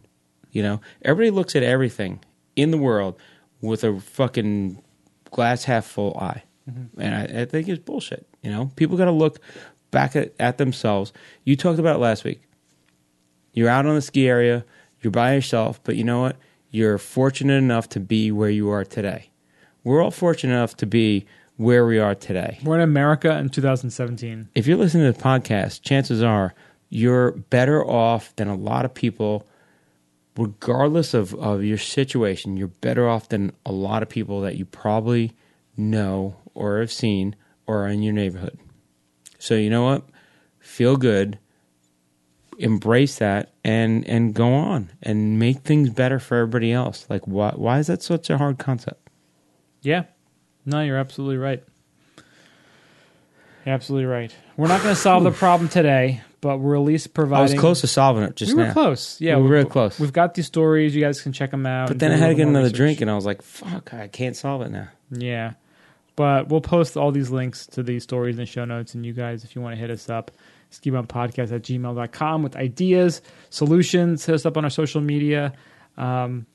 B: You know, everybody looks at everything in the world with a fucking glass half full eye, mm-hmm. and I, I think it's bullshit. You know, people got to look back at, at themselves. You talked about it last week. You're out on the ski area, you're by yourself, but you know what? You're fortunate enough to be where you are today. We're all fortunate enough to be where we are today.
A: We're in America in 2017.
B: If you're listening to the podcast, chances are you're better off than a lot of people, regardless of, of your situation. You're better off than a lot of people that you probably know or have seen or are in your neighborhood. So, you know what? Feel good, embrace that, and, and go on and make things better for everybody else. Like, why, why is that such a hard concept?
A: Yeah. No, you're absolutely right. You're absolutely right. We're not going to solve the problem today, but we're at least providing.
B: I was close to solving it just
A: we were
B: now.
A: close. Yeah,
B: We were
A: we-
B: real close.
A: We've got these stories. You guys can check them out.
B: But then I had to get another
A: research.
B: drink, and I was like, fuck, I can't solve it now.
A: Yeah. But we'll post all these links to these stories in the show notes. And you guys, if you want to hit us up, ski podcast at gmail.com with ideas, solutions, hit us up on our social media. Um,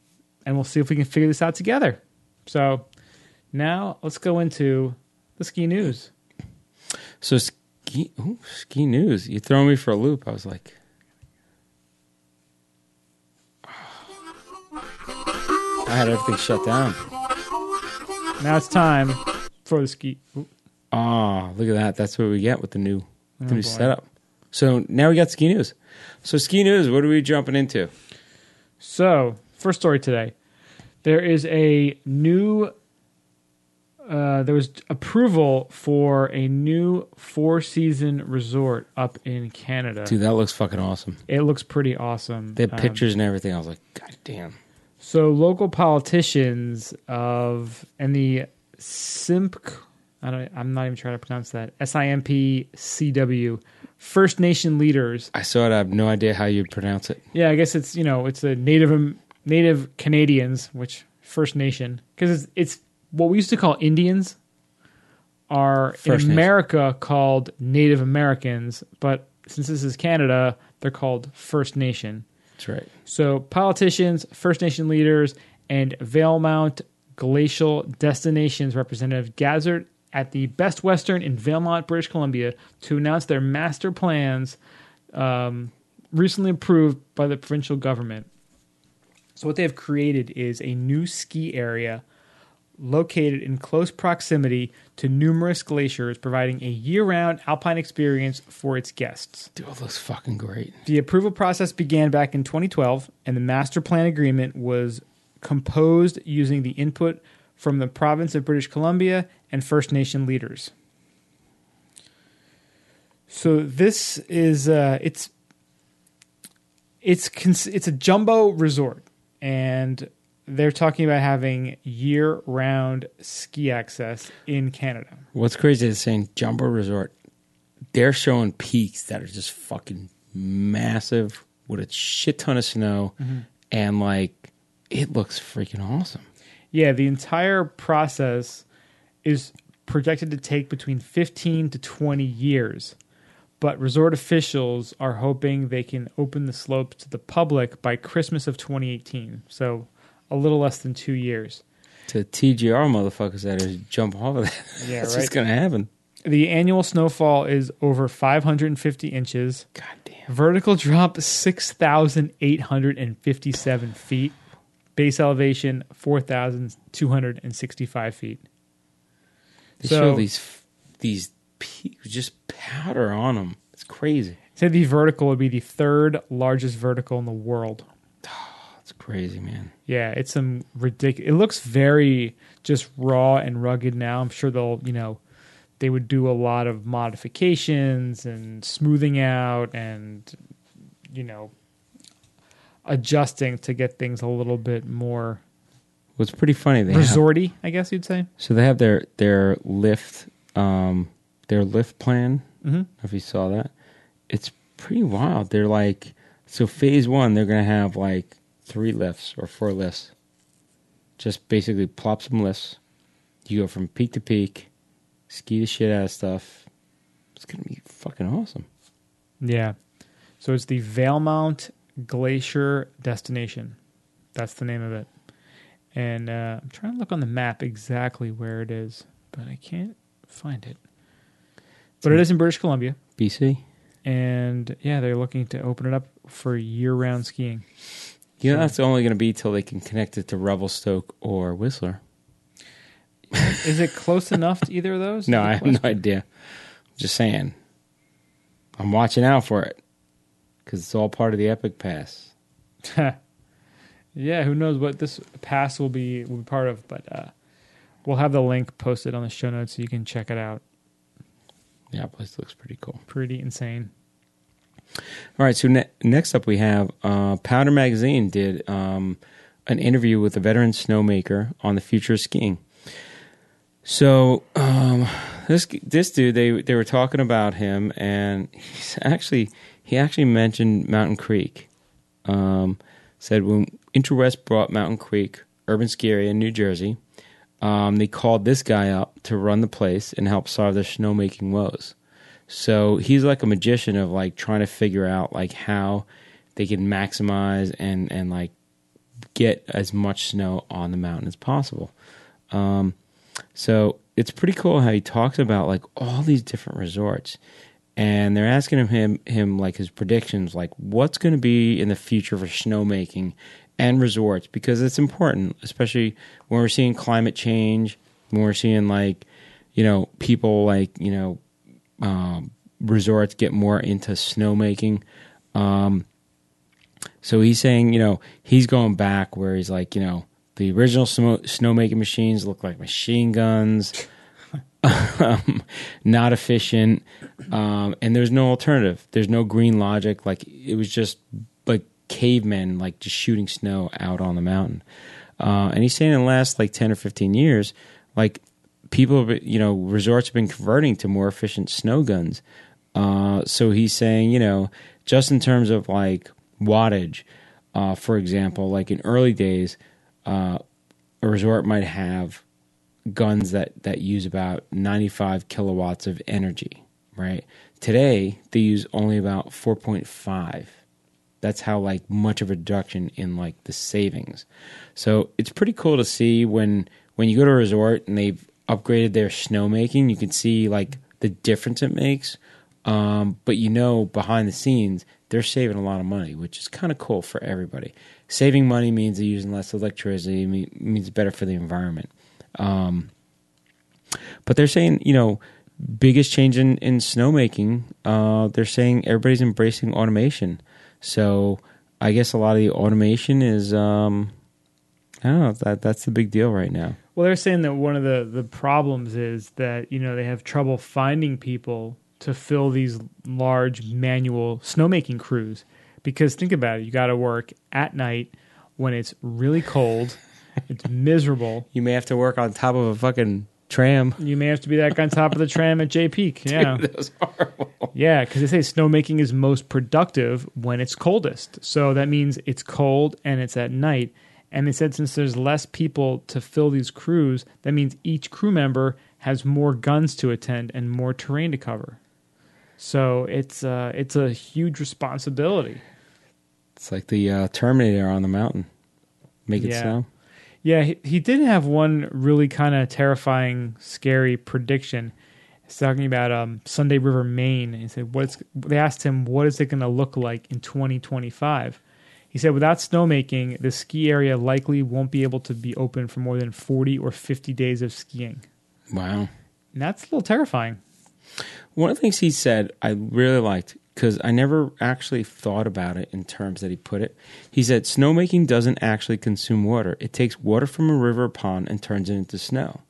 A: and we'll see if we can figure this out together. So now let's go into the ski news.
B: So ski, ooh, ski news. You throw me for a loop. I was like, I had everything shut down.
A: Now it's time for the ski. Ooh,
B: Oh, look at that. That's what we get with the new, the
A: Oh,
B: new
A: boy.
B: setup. So now we got ski news. So ski news. What are we jumping into?
A: So, first story today. There is a new. Uh, there was approval for a new four season resort up in Canada.
B: Dude, that looks fucking awesome.
A: It looks pretty awesome.
B: They had
A: Um,
B: pictures and everything. I was like, God damn.
A: So local politicians of and the SIMP, I don't, I'm not even trying to pronounce that. S I M P C W, First Nation leaders.
B: I saw it. I have no idea how you'd pronounce it.
A: Yeah, I guess it's you know it's the native um, native Canadians, which First Nation, because it's, it's what we used to call Indians, are
B: First
A: in
B: Nation.
A: America called Native Americans, but since this is Canada, they're called First Nation.
B: That's right.
A: So politicians, First Nation leaders, and Valemount Glacial Destinations representative gathered at the Best Western in Valemount, British Columbia, to announce their master plans, um, recently approved by the provincial government. So what they have created is a new ski area located in close proximity to numerous glaciers, providing a year-round alpine experience for its guests.
B: Dude, it looks fucking great.
A: The approval process began back in 2012, and the master plan agreement was composed using the input from the province of British Columbia and First Nation leaders. So this is uh, it's it's cons- it's a jumbo resort, and they're talking about having year-round ski access in Canada.
B: What's crazy is saying Jumbo Resort, they're showing peaks that are just fucking massive with a shit ton of snow, mm-hmm. and like it looks freaking awesome.
A: Yeah, the entire process is projected to take between 15 to 20 years. But resort officials are hoping they can open the slopes to the public by Christmas of 2018. So a little less than two years.
B: To TGR motherfuckers that are jump off of that,
A: Yeah, <laughs>
B: that's
A: right.
B: just gonna happen.
A: The annual snowfall is over 550 inches.
B: God damn.
A: Vertical drop 6,857 feet. Base elevation 4,265 feet.
B: They
A: So-
B: show these these peaks, just powder on them. It's crazy.
A: Said the vertical would be the third largest vertical in the world.
B: Crazy, man.
A: Yeah, it's some ridiculous. It looks very just raw and rugged now. I'm sure they'll, you know, they would do a lot of modifications and smoothing out and, you know, adjusting to get things a little bit more
B: it's pretty funny. They have,
A: resorty, I guess you'd say.
B: so they have their their lift um their lift plan.
A: Mm-hmm.
B: If you saw that, it's pretty wild. They're like so phase one, they're gonna have like three lifts or four lifts. Just basically plop some lifts. You go from peak to peak, ski the shit out of stuff. It's gonna be fucking awesome.
A: Yeah. So it's the Valemount Glacier Destination. That's the name of it. And uh, I'm trying to look on the map exactly where it is, but I can't find it. But it is in British Columbia.
B: BC.
A: And yeah, they're looking to open it up for year round skiing.
B: You know that's only gonna be till they can connect it to Revelstoke or Whistler.
A: Is it close enough to either of those? <laughs>
B: No, I have no idea. Just saying. I'm watching out for it because it's all part of the Epic Pass. <laughs>
A: yeah, who knows what this pass will be will be part of, but uh, we'll have the link posted on the show notes so you can check it out.
B: Yeah, place looks pretty cool.
A: Pretty insane.
B: All right, so ne- next up we have uh, Powder Magazine did um, an interview with a veteran snowmaker on the future of skiing. So um, this this dude they they were talking about him, and he's actually he actually mentioned Mountain Creek. Um, said when Intrawest brought Mountain Creek urban ski area in New Jersey, um, they called this guy up to run the place and help solve their snowmaking woes. So he's like a magician of like trying to figure out like how they can maximize and and like get as much snow on the mountain as possible. Um, so it's pretty cool how he talks about like all these different resorts, and they're asking him him, him like his predictions, like what's going to be in the future for snowmaking and resorts because it's important, especially when we're seeing climate change, when we're seeing like you know people like you know um, resorts get more into snowmaking. Um, so he's saying, you know, he's going back where he's like, you know, the original snow, snowmaking machines look like machine guns, <laughs> um, not efficient, um, and there's no alternative. There's no green logic. Like it was just like cavemen, like just shooting snow out on the mountain. Uh, and he's saying in the last like ten or fifteen years, like people, you know, resorts have been converting to more efficient snow guns. Uh, so he's saying, you know, just in terms of like wattage, uh, for example, like in early days, uh, a resort might have guns that, that use about 95 kilowatts of energy, right? Today, they use only about 4.5. That's how like much of a reduction in like the savings. So it's pretty cool to see when when you go to a resort and they've upgraded their snowmaking, you can see like the difference it makes. Um, but you know, behind the scenes, they're saving a lot of money, which is kind of cool for everybody. Saving money means they're using less electricity, means better for the environment. Um, but they're saying, you know, biggest change in, in snowmaking, uh, they're saying everybody's embracing automation. So I guess a lot of the automation is, um, I don't know, that, that's the big deal right now.
A: Well, they're saying that one of the, the problems is that, you know, they have trouble finding people to fill these large manual snowmaking crews. Because think about it, you got to work at night when it's really cold, <laughs> it's miserable.
B: You may have to work on top of a fucking tram.
A: You may have to be that guy on top of the tram at Jay Peak. <laughs> Yeah.
B: that was horrible.
A: Yeah, because they say snowmaking is most productive when it's coldest. So that means it's cold and it's at night. And they said since there's less people to fill these crews, that means each crew member has more guns to attend and more terrain to cover. So it's uh, it's a huge responsibility.
B: It's like the uh, Terminator on the mountain. Make it
A: Yeah.
B: snow.
A: Yeah, he, he did have one really kind of terrifying, scary prediction. He's talking about um, Sunday River, Maine. He said, "What's?" They asked him, "What is it going to look like in 2025?" He said, "Without snowmaking, the ski area likely won't be able to be open for more than 40 or 50 days of skiing."
B: Wow.
A: And that's a little terrifying.
B: One of the things he said I really liked. because I never actually thought about it in terms that he put it. He said snowmaking doesn't actually consume water. It takes water from a river or pond and turns it into snow.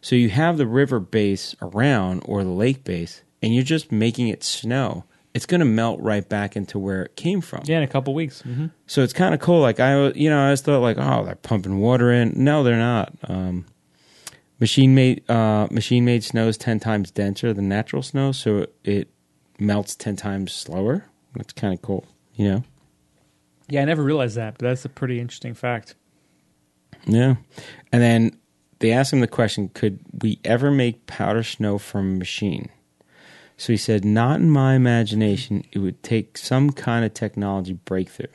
B: So you have the river base around or the lake base, and you're just making it snow. It's going to melt right back into where it came from.
A: Yeah, in a couple weeks. hmm
B: So it's kind of cool. Like I, you know, I just thought like, oh, they're pumping water in. No, they're not. Um, machine made uh, machine made snow is ten times denser than natural snow, so it melts ten times slower. That's kind of cool. You know.
A: Yeah, I never realized that, but that's a pretty interesting fact.
B: Yeah. And then they asked him the question, could we ever make powder snow from a machine? So he said, not in my imagination. It would take some kind of technology breakthrough.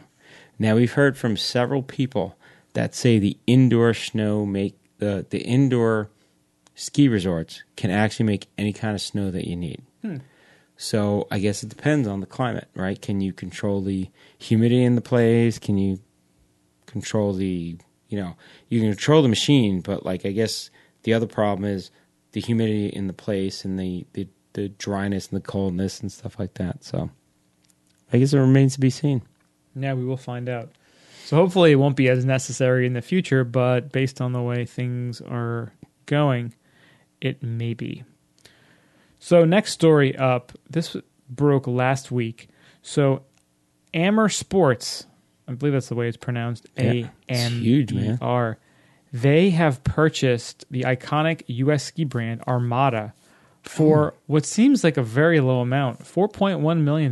B: Now we've heard from several people that say the indoor snow make the the indoor ski resorts can actually make any kind of snow that you need.
A: Hmm.
B: So I guess it depends on the climate, right? Can you control the humidity in the place? Can you control the you know you can control the machine, but like I guess the other problem is the humidity in the place and the the, the dryness and the coldness and stuff like that. So I guess it remains to be seen.
A: Yeah, we will find out. So hopefully it won't be as necessary in the future, but based on the way things are going, it may be. So next story up, this broke last week. So Amer Sports, I believe that's the way it's pronounced, A M E. R. They have purchased the iconic US ski brand Armada for
B: Hmm.
A: what seems like a very low amount, $4.1 million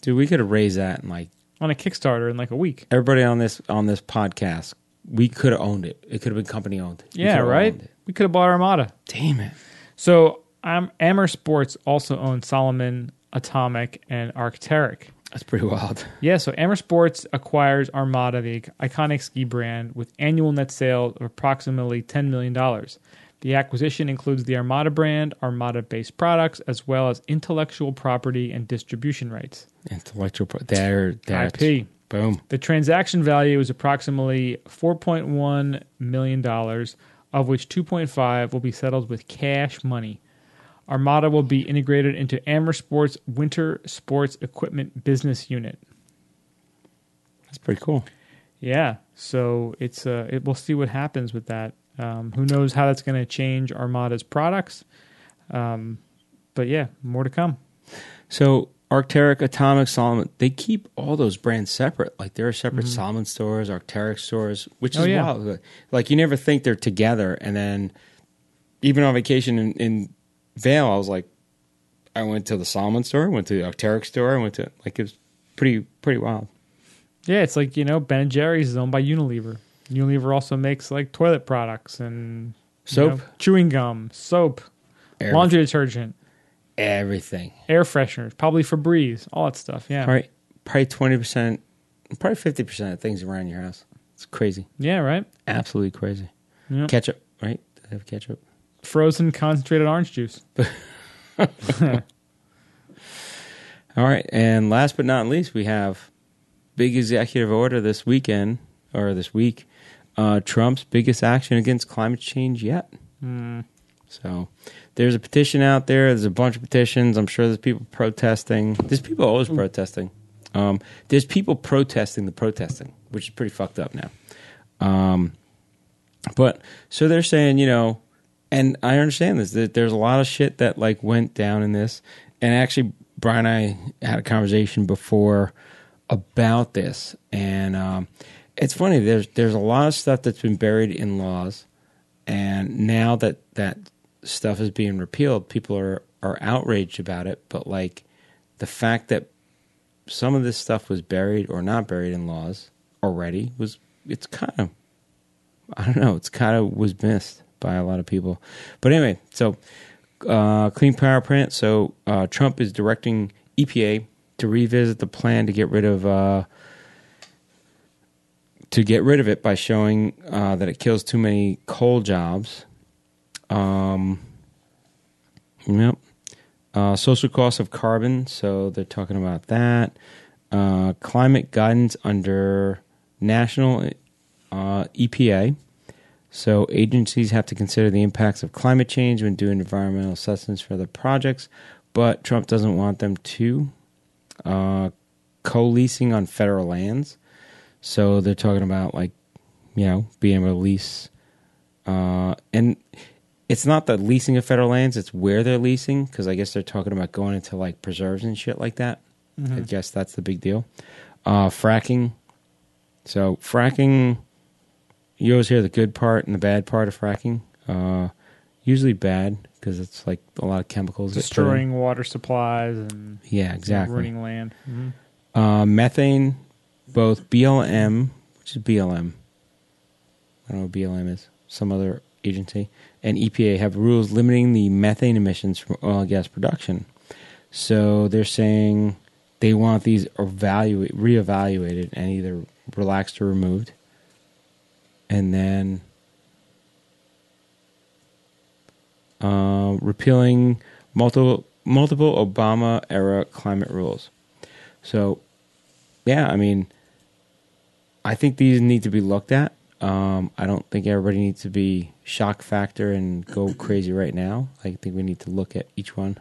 B: Dude, we could have raised that in like on
A: a Kickstarter in like a week.
B: everybody on this on this podcast. We could have owned it. It could have been company owned. We
A: Yeah, right?
B: owned it.
A: We could have bought Armada.
B: Damn it.
A: So um, Amer Sports also owns Salomon, Atomic, and Arcteryx.
B: That's pretty wild.
A: Yeah, so Amer Sports acquires Armada, the iconic ski brand, with annual net sales of approximately $10 million. The acquisition includes the Armada brand, Armada based products, as well as intellectual property and distribution rights.
B: Intellectual pro- there that's
A: IP.
B: boom.
A: The transaction value is approximately $4.1 million, of which 2.5 will be settled with cash money. Armada will be integrated into Amer Sports Winter Sports Equipment Business Unit.
B: That's pretty cool.
A: Yeah, so it's uh, it, we'll see what happens with that. Um, who knows how that's going to change Armada's products? Um, but yeah, more to come.
B: So Arcteryx, Atomic, Salomon, they keep all those brands separate. Like there are separate Salomon stores, Arcteryx stores, which
A: Mm-hmm. Oh,
B: is
A: yeah.
B: wild. Like you never think they're together. And then even on vacation in, in Vail, I was like, I went to the Salomon store, went to the Arcteryx store, I went to like it was pretty pretty wild.
A: Yeah, it's like you know Ben and Jerry's is owned by Unilever. Unilever also makes like toilet products and you
B: Soap,
A: know, chewing gum, soap,
B: Every-
A: laundry detergent,
B: everything.
A: air fresheners, probably Febreze, all that stuff. Yeah,
B: Probably probably twenty percent, probably fifty percent of things around your house. It's crazy,
A: yeah, right.
B: absolutely crazy.
A: Yeah.
B: Ketchup, right? They have ketchup?
A: Frozen concentrated orange juice. <laughs> <laughs>
B: All right, and last but not least, we have big executive order this weekend or this week. Uh, Trump's biggest action against climate change yet.
A: Hmm.
B: So there's a petition out there. There's a bunch of petitions. I'm sure there's people protesting. There's people always protesting. Um, there's people protesting the protesting, which is pretty fucked up now. Um, but so they're saying, you know, and I understand this. That there's a lot of shit that like went down in this, and actually, Brian and I had a conversation before about this, and um, it's funny. There's there's a lot of stuff that's been buried in laws, and now that that stuff is being repealed, people are are outraged about it. But like the fact that some of this stuff was buried or not buried in laws already was it's kind of I don't know. It's kind of was missed by a lot of people. But anyway, so uh, clean power plant. So uh, Trump is directing EPA to revisit the plan to get rid of uh, to get rid of it by showing uh, that it kills too many coal jobs. Um, yep. Uh, social cost of carbon. So they're talking about that. Uh, climate guidance under national uh, EPA. So agencies have to consider the impacts of climate change when doing environmental assessments for their projects, but Trump doesn't want them to. uh, coal leasing on federal lands. So they're talking about like, you know, being able to lease, uh, and it's not the leasing of federal lands; it's where they're leasing because I guess they're talking about going into like preserves and shit like that. I guess that's the big deal. Uh, fracking. So fracking, you always hear the good part and the bad part of fracking. Uh, usually bad because it's like a lot of chemicals. that put in.
A: Destroying water supplies and
B: Yeah, exactly.
A: ruining land. Mhm.
B: Uh, methane, both BLM, which is BLM. I don't know what BLM is. Some other agency and EPA have rules limiting the methane emissions from oil and gas production. So they're saying they want these evaluate, reevaluated and either relaxed or removed. And then uh, repealing multiple multiple Obama era climate rules. So, yeah, I mean, I think these need to be looked at. Um, I don't think everybody needs to be shock factor and go crazy right now. I think we need to look at each one.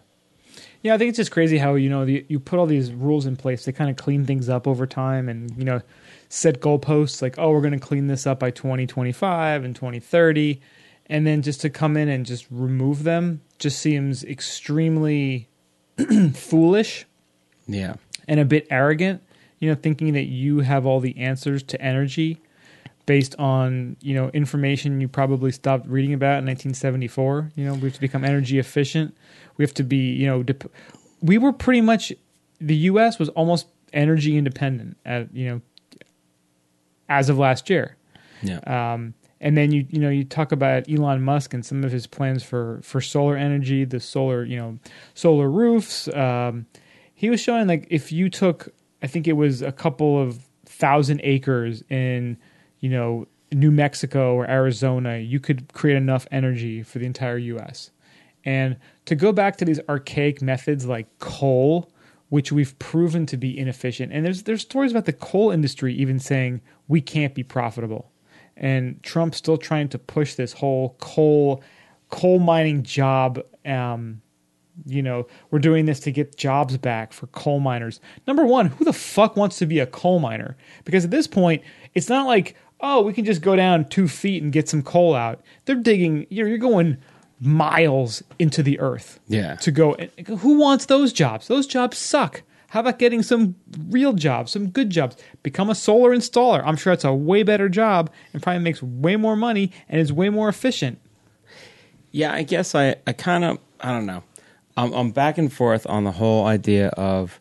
A: Yeah, I think it's just crazy how you know the, you put all these rules in place to kind of clean things up over time, and you know set goalposts like, oh, we're going to clean this up by 2025 and 2030, and then just to come in and just remove them just seems extremely <clears throat> foolish
B: Yeah,
A: and a bit arrogant. You know, thinking that you have all the answers to energy based on you know information you probably stopped reading about in 1974. You know, we have to become energy efficient. We have to be you know dep- we were pretty much the U.S. was almost energy independent at you know as of last year.
B: yeah,
A: Um, and then you you know you talk about Elon Musk and some of his plans for for solar energy, the solar you know solar roofs. Um, he was showing like if you took I think it was a couple of thousand acres in you know New Mexico or Arizona, you could create enough energy for the entire U.S. And to go back to these archaic methods like coal, which we've proven to be inefficient, and there's there's stories about the coal industry even saying we can't be profitable, and Trump's still trying to push this whole coal coal mining job. Um, you know, we're doing this to get jobs back for coal miners. Number one, who the fuck wants to be a coal miner? Because at this point, it's not like, oh, we can just go down two feet and get some coal out. They're digging, you're, you're going miles into the earth
B: yeah.
A: to go. Who wants those jobs? Those jobs suck. How about getting some real jobs, some good jobs? Become a solar installer. I'm sure it's a way better job and probably makes way more money and is way more efficient.
B: Yeah, I guess I, I kind of, I don't know. I'm, I'm back and forth on the whole idea of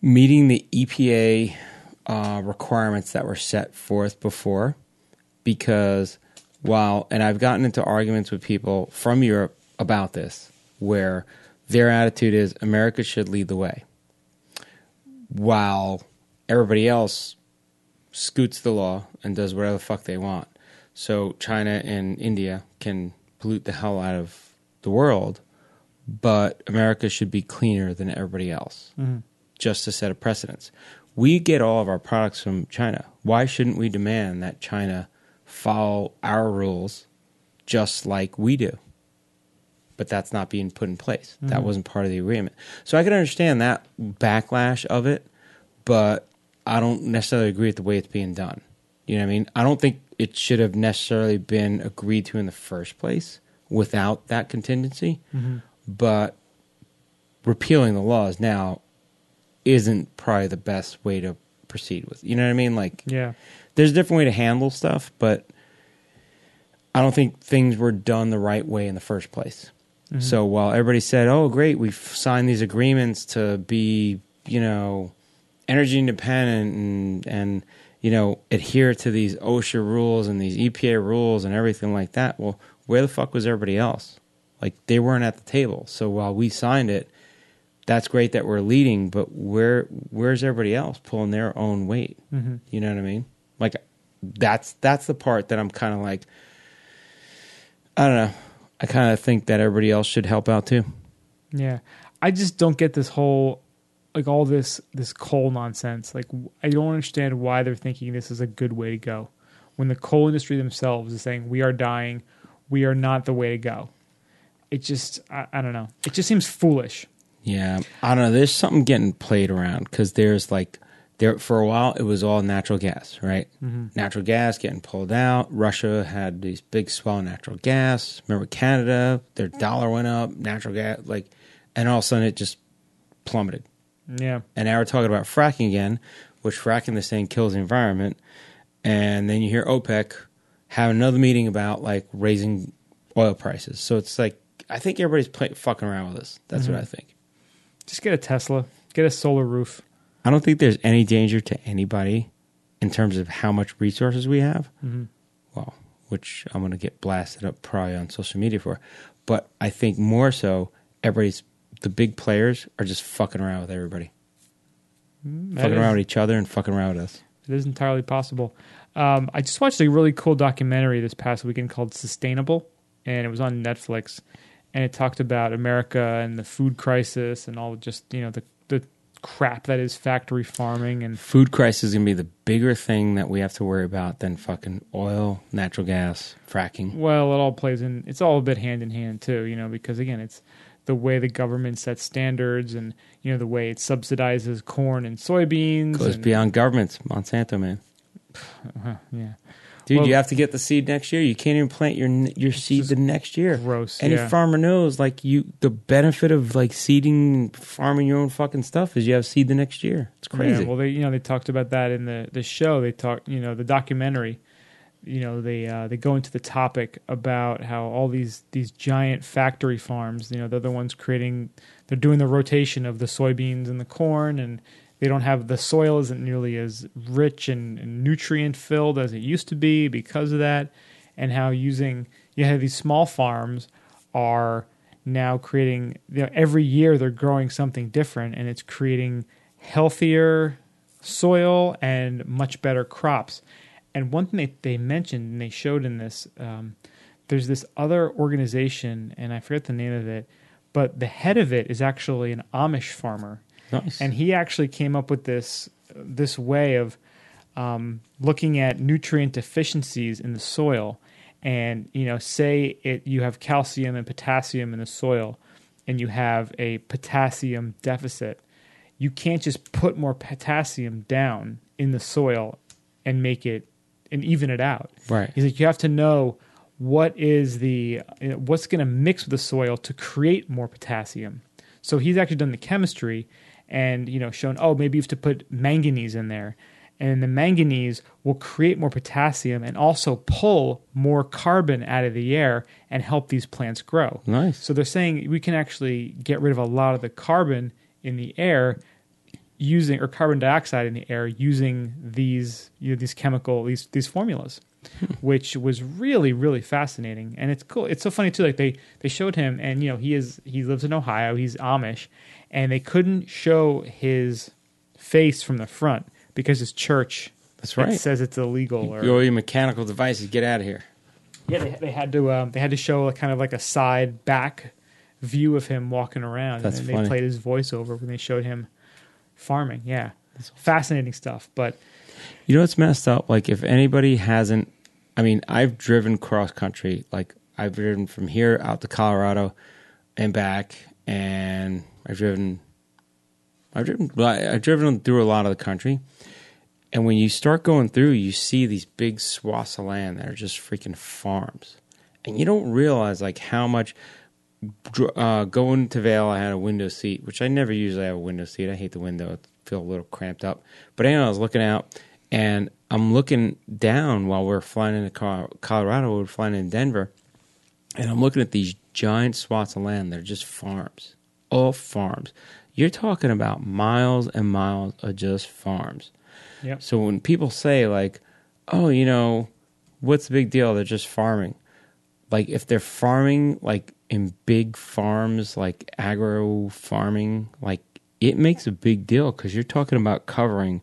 B: meeting the EPA uh, requirements that were set forth before. Because while, and I've gotten into arguments with people from Europe about this, where their attitude is America should lead the way, while everybody else scoots the law and does whatever the fuck they want. So China and India can pollute the hell out of the world, but America should be cleaner than everybody else, mm-hmm. just to set a precedence. We get all of our products from China. Why shouldn't we demand that China follow our rules just like we do? But that's not being put in place. That mm-hmm. wasn't part of the agreement. So I can understand that backlash of it, but I don't necessarily agree with the way it's being done. You know what I mean? I don't think it should have necessarily been agreed to in the first place without that contingency. Mm-hmm. But repealing the laws now isn't probably the best way to proceed with. You know what I mean? Like
A: Yeah.
B: there's a different way to handle stuff, but I don't think things were done the right way in the first place. Mm-hmm. So while everybody said, "Oh, great, we've signed these agreements to be, you know, energy independent and and you know adhere to these OSHA rules and these EPA rules and everything like that," well, where the fuck was everybody else? Like they weren't at the table. So while we signed it, that's great that we're leading, but where where's everybody else pulling their own weight?
A: Mm-hmm.
B: You know what I mean? Like that's that's the part that I'm kind of like I don't know. I kind of think that everybody else should help out too.
A: Yeah, I just don't get this whole like all this this coal nonsense. Like I don't understand why they're thinking this is a good way to go when the coal industry themselves is saying we are dying, we are not the way to go. It just I, I don't know. It just seems foolish.
B: Yeah, I don't know. There's something getting played around because there's like there for a while it was all natural gas, right?
A: Mm-hmm.
B: Natural gas getting pulled out. Russia had these big swell of natural gas. Remember Canada? Their dollar went up. Natural gas, like, and all of a sudden it just plummeted.
A: Yeah.
B: And now we're talking about fracking again, which fracking they're saying kills the environment. And then you hear OPEC have another meeting about like raising oil prices. So it's like I think everybody's play, fucking around with us. That's what I think.
A: Just get a Tesla. Get a solar roof.
B: I don't think there's any danger to anybody in terms of how much resources we have.
A: Mm-hmm.
B: Well, which I'm going to get blasted up probably on social media for. But I think more so, everybody's the big players are just fucking around with everybody,
A: That
B: fucking
A: is-
B: around with each other and fucking around with us.
A: It is entirely possible. Um, I just watched a really cool documentary this past weekend called Sustainable, and it was on Netflix. And it talked about America and the food crisis and all just you know the the crap that is factory farming and
B: Food crisis is going to be the bigger thing that we have to worry about than fucking oil, natural gas, fracking.
A: well, it all plays in. It's all a bit hand in hand too, you know, because again, it's the way the government sets standards and you know the way it subsidizes corn and soybeans.
B: Goes
A: and,
B: beyond governments, Monsanto man. <laughs>
A: yeah,
B: Dude,
A: Well-
B: you have to get the seed next year. You can't even plant your your seed the next year.
A: gross.
B: Any
A: yeah.
B: farmer knows, like you, the benefit of like seeding, farming your own fucking stuff is you have seed the next year. It's crazy.
A: Yeah, well, they you know they talked about that in the the show. They talked you know the documentary. You know they uh, they go into the topic about how all these these giant factory farms. You know they're the ones creating. They're doing the rotation of the soybeans and the corn, and they don't have the soil isn't nearly as rich and, and nutrient filled as it used to be because of that. And how using you have these small farms are now creating you know, every year they're growing something different and it's creating healthier soil and much better crops. And one thing they, they mentioned and they showed in this, um, there's this other organization, and I forget the name of it, but the head of it is actually an Amish farmer,
B: nice.
A: and he actually came up with this this way of um, looking at nutrient deficiencies in the soil. And you know, say it you have calcium and potassium in the soil, and you have a potassium deficit. You can't just put more potassium down in the soil and make it and even it out.
B: right.
A: He's like, you have to know what is the you know, what's going to mix with the soil to create more potassium. So he's actually done the chemistry and you know shown oh maybe you have to put manganese in there, and the manganese will create more potassium and also pull more carbon out of the air and help these plants grow.
B: Nice.
A: So they're saying we can actually get rid of a lot of the carbon in the air using or carbon dioxide in the air using these you know, these chemical these these formulas <laughs> which was really really fascinating. And it's cool. It's so funny too like they they showed him and you know he is he lives in Ohio. He's Amish and they couldn't show his face from the front because his church
B: That's
A: it
B: right.
A: says it's illegal or
B: Your mechanical devices, get out of here.
A: yeah, they, they had to um, they had to show a kind of like a side back view of him walking around,
B: That's
A: and then
B: funny.
A: they played his voiceover when they showed him farming. Yeah, fascinating stuff. But
B: You know what's messed up? Like if anybody hasn't, I mean, I've driven cross country. Like I've driven from here out to Colorado and back, and I've driven, I've driven, I've driven through a lot of the country. And when you start going through, you see these big swaths of land that are just freaking farms, and you don't realize like how much. Uh, going to Vail, I had a window seat, which I never usually have a window seat. I hate the window; it feel a little cramped up. But anyway, I was looking out, and I'm looking down while we're flying into Colorado. We're flying in Denver, and I'm looking at these giant swaths of land. They're just farms, all farms. You're talking about miles and miles of just farms.
A: Yep.
B: So when people say like, "Oh, you know, what's the big deal? They're just farming." Like if they're farming like in big farms, like agro farming, like it makes a big deal because you're talking about covering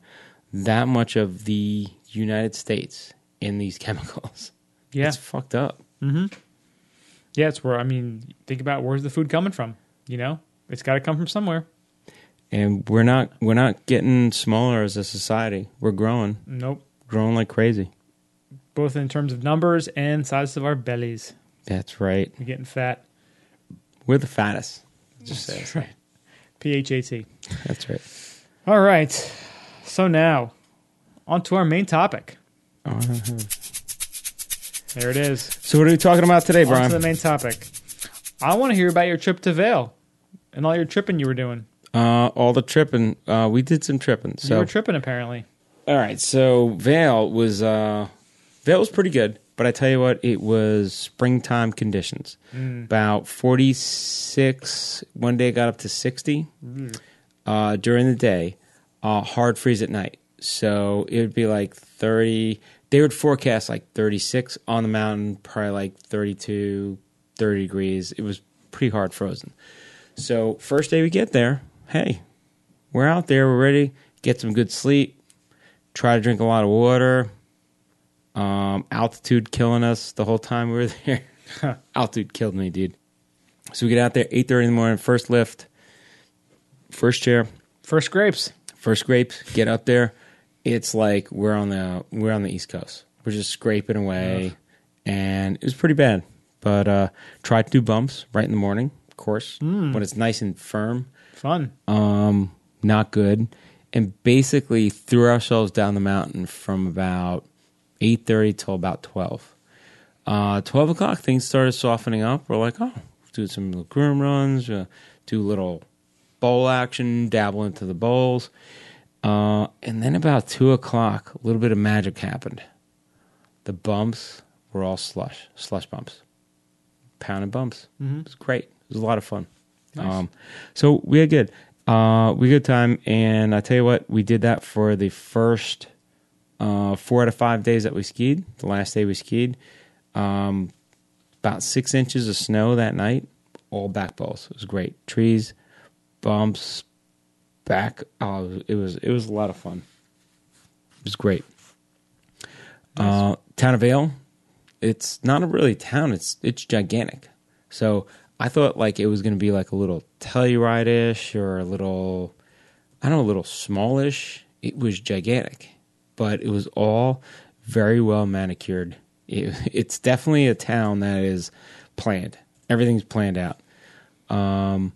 B: that much of the United States in these <laughs> chemicals.
A: yeah,
B: It's fucked up.
A: mm-hmm. Yeah, it's where I mean, think about where's the food coming from? You know, it's got to come from somewhere.
B: And we're not we're not getting smaller as a society. We're growing,
A: Nope.
B: growing like crazy.
A: Both in terms of numbers and size of our bellies,
B: That's right.
A: we're getting fat.
B: We're the fattest. Just it.
A: right. P H A T.
B: That's right.
A: All right. So now, on to our main topic. Uh-huh. There it is.
B: So what are we talking about today, Brian?
A: On to the main topic. I want to hear about your trip to Vail and all your tripping you were doing.
B: Uh, all the tripping. Uh, we did some tripping.
A: you
B: So
A: were tripping apparently.
B: all right. So Vail was uh, Vail was pretty good, but I tell you what, it was springtime conditions. About forty six. One day it got up to sixty uh, during the day. Uh, hard freeze at night. So it would be like thirty. They would forecast like thirty six on the mountain, probably like 32, 30 degrees. It was pretty hard frozen. So first day we get there, hey, we're out there, we're ready, get some good sleep, try to drink a lot of water. Um, altitude killing us the whole time we were <laughs> there. <laughs> altitude killed me, dude. So we get out there eight thirty in the morning, first lift, first chair,
A: First grapes.
B: first grapes. Get up there, it's like we're on the we're on the East Coast. We're just scraping away, and it was pretty bad. But uh, tried to do bumps right in the morning, of course, when it's nice and firm
A: Fun.
B: um, not good, and basically threw ourselves down the mountain from about eight thirty till about twelve. Uh, twelve o'clock, things started softening up. We're like, oh, do some little groom runs, uh, do a little bowl action, dabble into the bowls, uh, and then about two o'clock, a little bit of magic happened. The bumps were all slush, slush bumps, pounding bumps.
A: Mhm.
B: It was great. It was a lot of fun.
A: Nice.
B: Um, so we had good, uh, we had good time, and I tell you what, we did that for the first uh, four out of five days that we skied. The last day we skied, um, about six inches of snow that night, all back balls. It was great. Trees, bumps, back. Oh, it was it was a lot of fun. It was great. Uh, town of Vail, it's not a really town. It's it's gigantic. So I thought like it was going to be like a little Telluride ish or a little, I don't know, a little smallish. It was gigantic, but it was all very well manicured. It, <laughs> it's definitely a town that is planned. Everything's planned out. Um,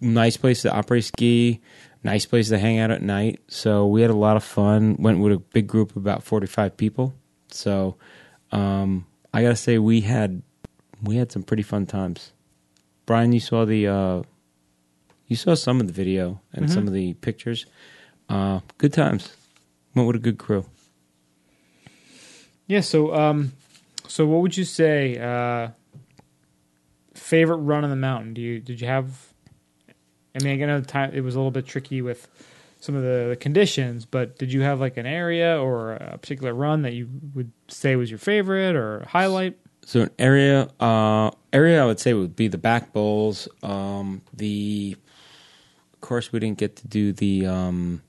B: nice place to operate ski. Nice place to hang out at night. So we had a lot of fun. Went with a big group of about forty five people. So um, I gotta say we had we had some pretty fun times. Brian, you saw the uh, you saw some of the video and
A: Mhm.
B: some of the pictures. Uh, good times. Went with a good crew.
A: Yeah. So, um, so what would you say? Uh, favorite run on the mountain? Do you did you have? I mean, I know the time it was a little bit tricky with some of the, the conditions, but did you have like an area or a particular run that you would say was your favorite or highlight?
B: So an area uh, area I would say would be the back bowls. Um, the of course we didn't get to do the um,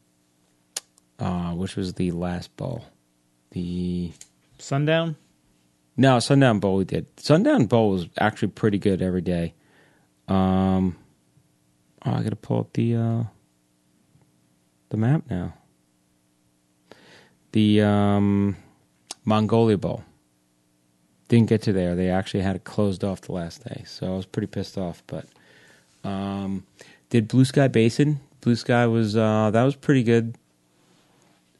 B: uh, which was the last bowl. The
A: Sundown.
B: no sundown bowl we did. Sundown bowl was actually pretty good every day. Um, oh, I got to pull up the uh, the map now. The um, Mongolia bowl didn't get to there. They actually had it closed off the last day, so I was pretty pissed off. But um, did Blue Sky Basin? Blue Sky was uh, that was pretty good.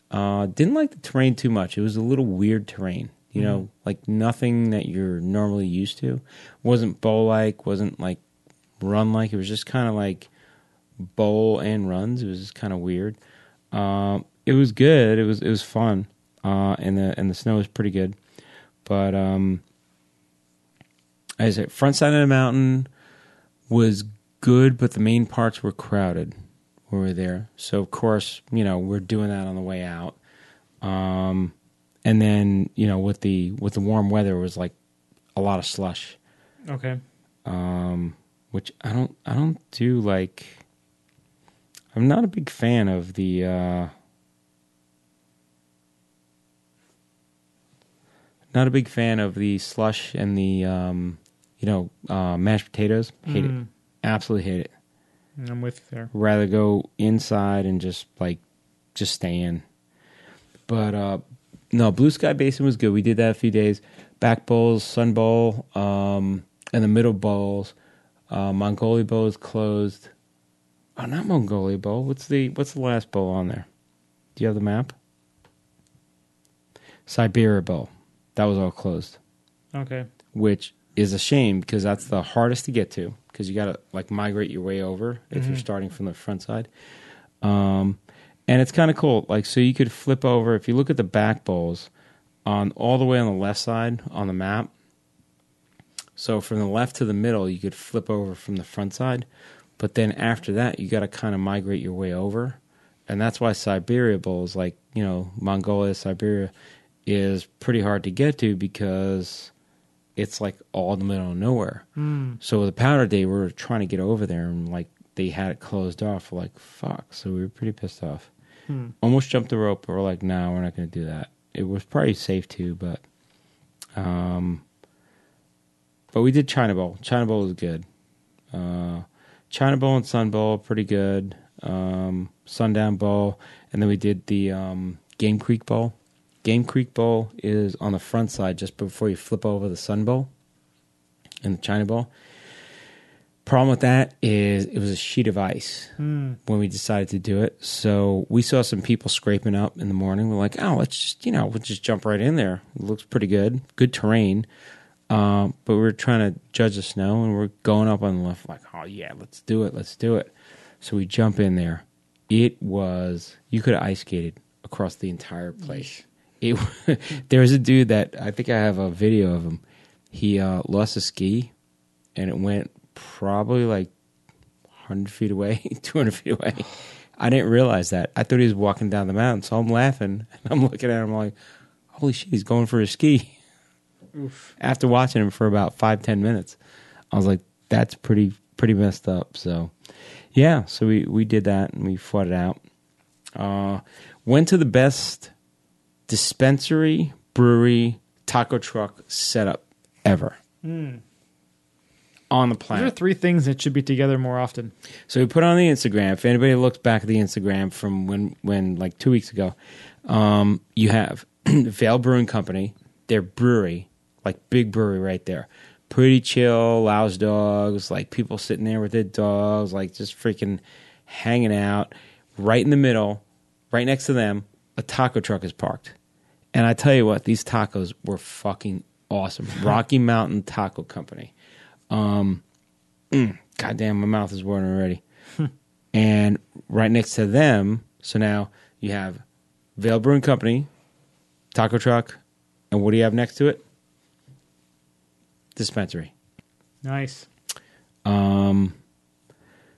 B: Uh, didn't like the terrain too much. It was a little weird terrain. You know, like nothing that you're normally used to. wasn't bowl like. wasn't like run like. It was just kind of like bowl and runs. It was just kind of weird. Um, it was good. It was it was fun. Uh, and the and the snow was pretty good. But um, I said front side of the mountain was good, but the main parts were crowded when we were there. So of course, you know, we're doing that on the way out. Um, and then you know, with the with the warm weather, it was like a lot of slush,
A: Okay.
B: um, which I don't I don't do like. I'm not a big fan of the. Uh, not a big fan of the slush and the um, you know uh, mashed potatoes. Hate it.
A: Mm,
B: Absolutely hate it.
A: I'm with you there.
B: rather go inside and just like just stay in. But uh no, Blue Sky Basin was good. We did that a few days. Back bowls, Sun Bowl, um, and the middle bowls. Uh, Mongolia Bowl is closed. Oh, not Mongolia Bowl. What's the what's the last bowl on there? Do you have the map? Siberia Bowl. That was all closed,
A: Okay.
B: which is a shame because that's the hardest to get to because you got to like migrate your way over if you're
A: Mhm.
B: starting from the front side. Um, and it's kind of cool. Like so, you could flip over if you look at the back bowls on all the way on the left side on the map. So from the left to the middle, you could flip over from the front side, but then after that, you got to kind of migrate your way over, and that's why Siberia bowls, like you know Mongolia, Siberia, is pretty hard to get to because it's like all in the middle of nowhere.
A: Mm.
B: So the powder day, we were trying to get over there, and like they had it closed off. We're like, fuck. So we were pretty pissed off.
A: Hmm.
B: Almost jumped the rope, but we're like, no, we're not going to do that. It was probably safe too, but um, but we did China Bowl. China Bowl was good. Uh, China Bowl and Sun Bowl pretty good. Um, Sundown Bowl, and then we did the um, Game Creek Bowl. Game Creek Bowl is on the front side just before you flip over the Sun Bowl and the China Bowl. Problem with that is it was a sheet of ice
A: Hmm.
B: when we decided to do it. So we saw some people scraping up in the morning. We're like, oh, let's just, you know, we'll just jump right in there. It looks pretty good. Good terrain. Um, but we are trying to judge the snow and we're going up on the left, like, oh, yeah, let's do it. Let's do it. So we jump in there. It was, you could have ice skated across the entire place. It, <laughs> there was a dude that I think I have a video of him. He uh, lost a ski and it went probably like 100 feet away, <laughs> 200 feet away. <sighs> I didn't realize that. I thought he was walking down the mountain, so I'm laughing and I'm looking at him like, holy shit, he's going for a ski. <laughs>
A: Oof.
B: After watching him for about five, ten minutes, I was like, that's pretty, pretty messed up. So, yeah, so we, we did that and we fought it out. Uh, went to the best dispensary, brewery, taco truck setup ever
A: Hmm.
B: on the
A: Those are three things that should be together more often.
B: So we put on the Instagram. If anybody looks back at the Instagram from when, when like two weeks ago, um, you have <clears throat> Vail Brewing Company, their brewery, like big brewery right there. Pretty chill, louse dogs, like people sitting there with their dogs, like just freaking hanging out. Right in the middle, right next to them, a taco truck is parked. And I tell you what, these tacos were fucking awesome. <laughs> Rocky Mountain Taco Company. Um, mm, goddamn, my mouth is watering already. <laughs> and right next to them, so now you have Vail Brewing Company, taco truck, and what do you have next to it? Dispensary.
A: Nice.
B: Um,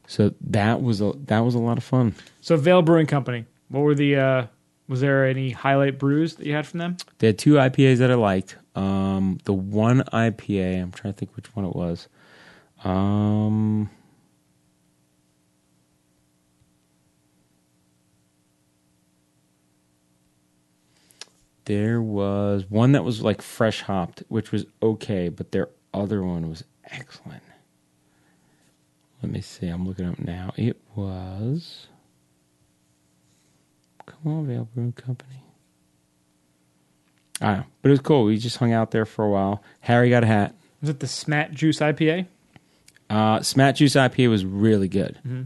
B: so that was a that was a lot of fun.
A: So Vail Brewing Company. What were the? uh Was there any highlight brews that you had from them?
B: They had two IPAs that I liked. Um, the one IPA, I'm trying to think which one it was. Um, there was one that was like fresh hopped, which was okay, but their other one was excellent. Let me see. I'm looking up now. It was. Come on, Vail Brewing Company. I don't know, but it was cool. We just hung out there for a while. Harry got a hat.
A: Was it the Smat Juice IPA?
B: Uh, Smat Juice IPA was really good.
A: Mhm.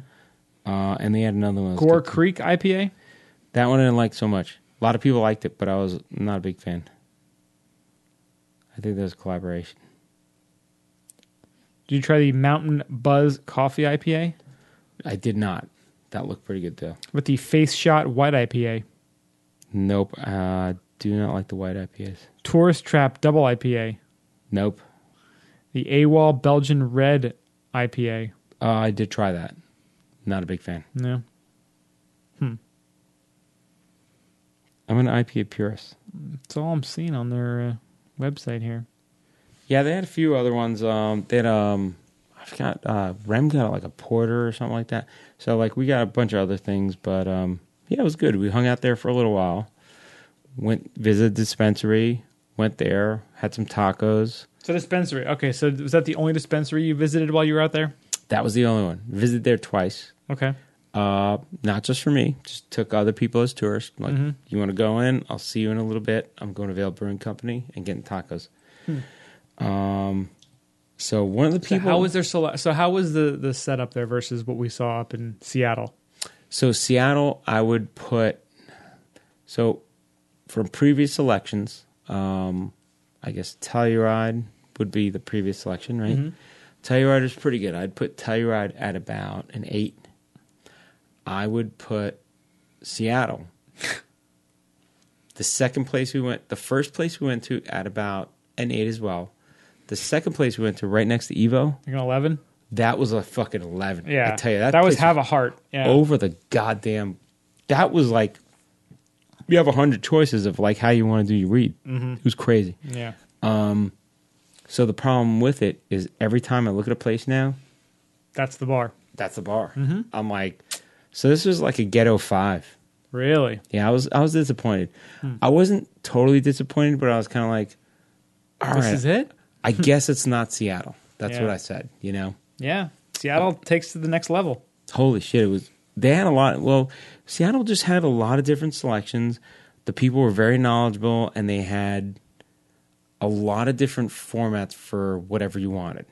B: Uh, and they had another one.
A: Gore. Creek IPA.
B: That one I didn't like so much. A lot of people liked it, but I was not a big fan. I think that was a collaboration.
A: Did you try the Mountain Buzz Coffee IPA?
B: I did not. That looked pretty good though.
A: With the Face Shot White IPA,
B: Nope. Uh, do not like the white IPAs.
A: Tourist Trap Double IPA,
B: Nope.
A: the AWOL Belgian Red IPA.
B: Uh, I did try that. Not a big fan.
A: No,
B: I'm an IPA purist.
A: that's all I'm seeing on their uh, website here.
B: Yeah, they had a few other ones. Um, they had um, I forgot. Uh, Rem got like a porter or something like that. So like we got a bunch of other things, but um, yeah, it was good. We hung out there for a little while. Went visited dispensary. Went there, had some tacos.
A: So dispensary. Okay, so was that the only dispensary you visited while you were out there?
B: That was the only one. Visited there twice.
A: Okay.
B: Uh, not just for me. Just took other people as tourists. Like,
A: Mhm.
B: you want to go in? I'll see you in a little bit. I'm going to Vail Brewing Company and getting tacos. Um, So one of the
A: So
B: people.
A: how was their sele- so how was the the setup there versus what we saw up in Seattle?
B: So Seattle, I would put. So, from previous selections, um, I guess Telluride would be the previous selection, right?
A: Mhm.
B: Telluride is pretty good. I'd put Telluride at about an eight. I would put Seattle. the second place we went, the first place we went to at about an eight as well. The second place we went to right next to Evo,
A: You're gonna eleven?
B: that was a fucking eleven.
A: Yeah,
B: I tell you that
A: that was have a heart. Yeah,
B: over the goddamn. That was like you have a hundred choices of like how you want to do your read.
A: Mhm.
B: It was crazy.
A: yeah.
B: Um, So the problem with it is every time I look at a place now,
A: That's the bar.
B: that's the bar.
A: Mm-hmm.
B: I'm like, so this was like a ghetto five.
A: Really?
B: Yeah, I was I was disappointed.
A: Hmm.
B: I wasn't totally disappointed, but I was kind of like, all
A: this
B: right,
A: is it?
B: I <laughs> guess it's not Seattle. That's
A: Yeah.
B: what I said. You know,
A: Yeah. Seattle takes to the next level.
B: holy shit, it was. They had a lot. Well, Seattle just had a lot of different selections. The people were very knowledgeable, and they had a lot of different formats for whatever you wanted.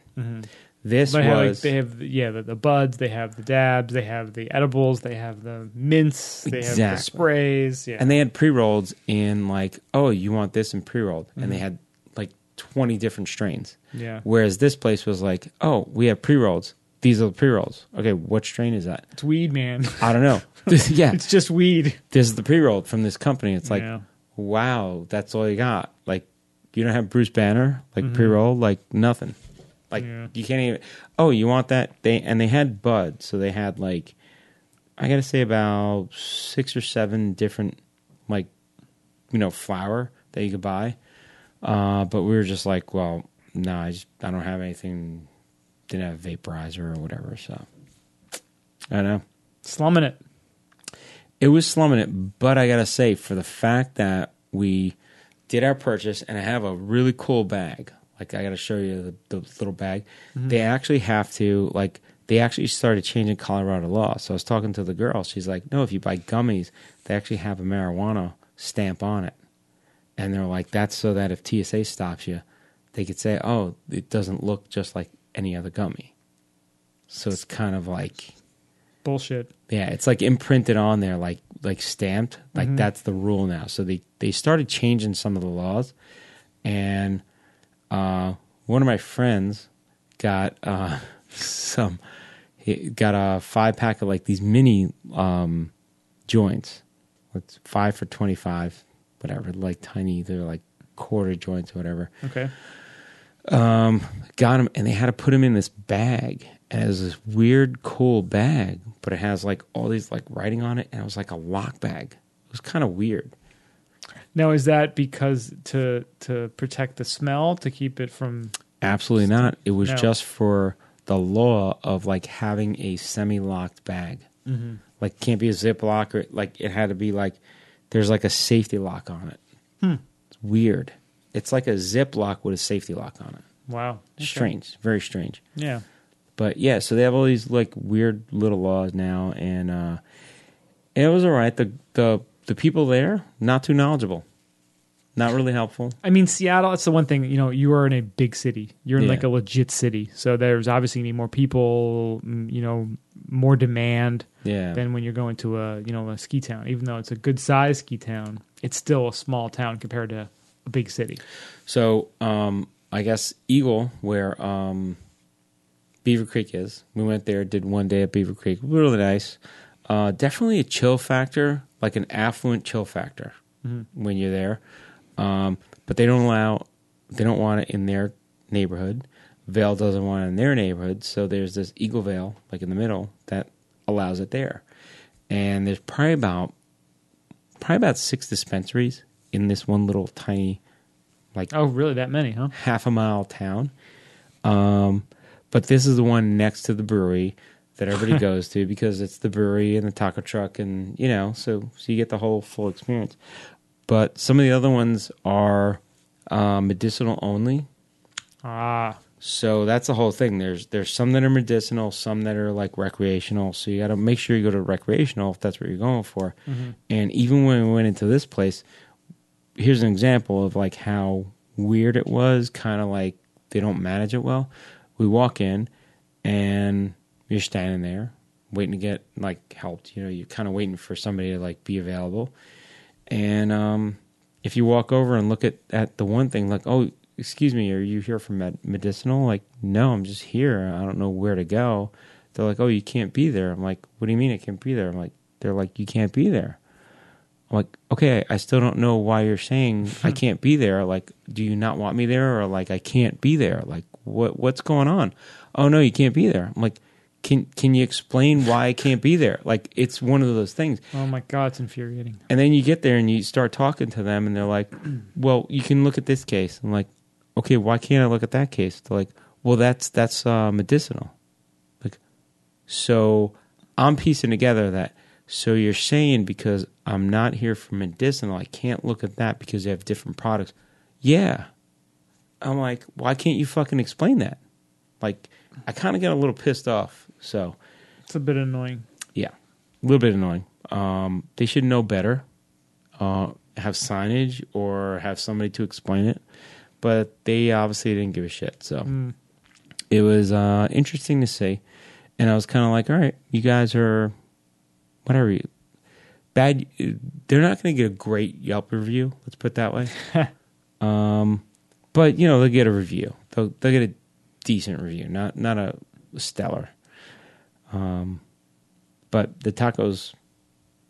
B: This
A: They have, like,
B: was
A: they have yeah the, the buds, they have the dabs, they have the edibles, they have the mints, they have the sprays. Yeah.
B: and they had pre rolls in like, oh, you want this in pre rolled, and they
A: Mm-hmm.
B: had like twenty different strains.
A: yeah.
B: Whereas this place was like, oh, we have pre rolls. These are the pre rolls. Okay, what strain is that?
A: It's weed, man.
B: I don't know. <laughs> This- <laughs> yeah,
A: it's just weed.
B: this is the pre roll from this company. It's like,
A: Yeah.
B: wow, that's all you got. Like, you don't have Bruce Banner like pre roll, like nothing. Like.
A: Yeah.
B: you can't even. Oh, you want that? They and they had bud, so they had like, I gotta say about six or seven different like, you know, flour that you could buy. Uh, but we were just like, well, no, I just I don't have anything. Didn't have vaporizer or whatever. So I don't know.
A: Slumming it.
B: It was slumming it, but I gotta say, for the fact that we did our purchase and I have a really cool bag, like I gotta show you the, the little bag. Mm-hmm. They actually have to like they actually started changing Colorado law. So I was talking to the girl. She's like, "No, if you buy gummies, they actually have a marijuana stamp on it." And they're like, "That's so that if TSA stops you, they could say, "Oh, it doesn't look just like any other gummy." So it's kind of like
A: Bullshit.
B: yeah, it's like imprinted on there, like like stamped. Like mm-hmm. that's the rule now. So they they started changing some of the laws, and uh, one of my friends got uh, <laughs> some. He got a five pack of like these mini um, joints. It's five for twenty five, whatever. Like tiny, they're like quarter joints or whatever
A: Okay.
B: Um, got him and they had to put him in this bag and it was this weird cool bag but it has like all these like writing on it and it was like a lock bag it was kind of weird
A: Now is that because to to protect the smell to keep it from
B: absolutely not. It was
A: No.
B: just for the law of like having a semi-locked bag. Like can't be a zip lock or like it had to be like there's like a safety lock on it. It's weird. It's like a zip lock with a safety lock on it.
A: Wow. Okay.
B: strange. Very strange.
A: Yeah.
B: But yeah, so they have all these like weird little laws now, and uh, it was all right. The the the people there not too knowledgeable, not really helpful.
A: I mean, Seattle. That's the one thing. You know, you are in a big city. You're in
B: Yeah.
A: like a legit city, so there's obviously need more people. mm, You know, more demand
B: Yeah,
A: than when you're going to a you know a ski town. Even though it's a good size ski town, it's still a small town compared to a big city.
B: So um, I guess Eagle, where um, Beaver Creek is, we went there, did one day at Beaver Creek, really nice. Uh, definitely a chill factor, like an affluent chill factor when you're there. Um, but they don't allow, they don't want it in their neighborhood. Vail doesn't want it in their neighborhood, so there's this Eagle Vail, like in the middle, that allows it there. And there's probably about, probably about six dispensaries in this one little tiny, like
A: Oh, really? That many, huh?
B: half a mile town. Um, but this is the one next to the brewery that everybody <laughs> goes to because it's the brewery and the taco truck, and you know, so so you get the whole full experience. But some of the other ones are uh, medicinal only,
A: Ah,
B: so that's the whole thing. There's there's some that are medicinal, some that are like recreational. So you got to make sure you go to recreational if that's what you're going for. And even when we went into this place, here's an example of like how weird it was. Kind of like they don't manage it well. We walk in, and you're standing there waiting to get like helped. You know, you're kind of waiting for somebody to like be available. And um, if you walk over and look at at the one thing, like, oh, excuse me, are you here for med- medicinal? Like, no, I'm just here. I don't know where to go. They're like, oh, you can't be there. I'm like, what do you mean I can't be there? I'm like, they're like, you can't be there. I'm like, okay, I still don't know why you're saying <laughs> I can't be there. Like, do you not want me there, or like I can't be there? Like, what what's going on? Oh no, you can't be there. I'm like, can can you explain why I can't be there? Like, it's one of those things.
A: Oh my god, it's infuriating.
B: And then you get there and you start talking to them, and they're like, <clears throat> "Well, you can look at this case." I'm like, "Okay, why can't I look at that case?" They're like, "Well, that's that's uh, medicinal." Like, so I'm piecing together that. So you're saying because I'm not here for medicinal, I can't look at that because they have different products. Yeah. I'm like, why can't you fucking explain that? Like, I kind of get a little pissed off. So
A: It's a bit annoying.
B: yeah, a little bit annoying. Um, they should know better, uh, have signage or have somebody to explain it, but they obviously didn't give a shit. So
A: Mm.
B: it was uh, interesting to see, and I was kind of like, all right, you guys are whatever. You, bad. They're not going to get a great Yelp review. Let's put it that way. <laughs> um, but you know they'll get a review. They'll they'll get a decent review, not not a stellar. Um, but the tacos,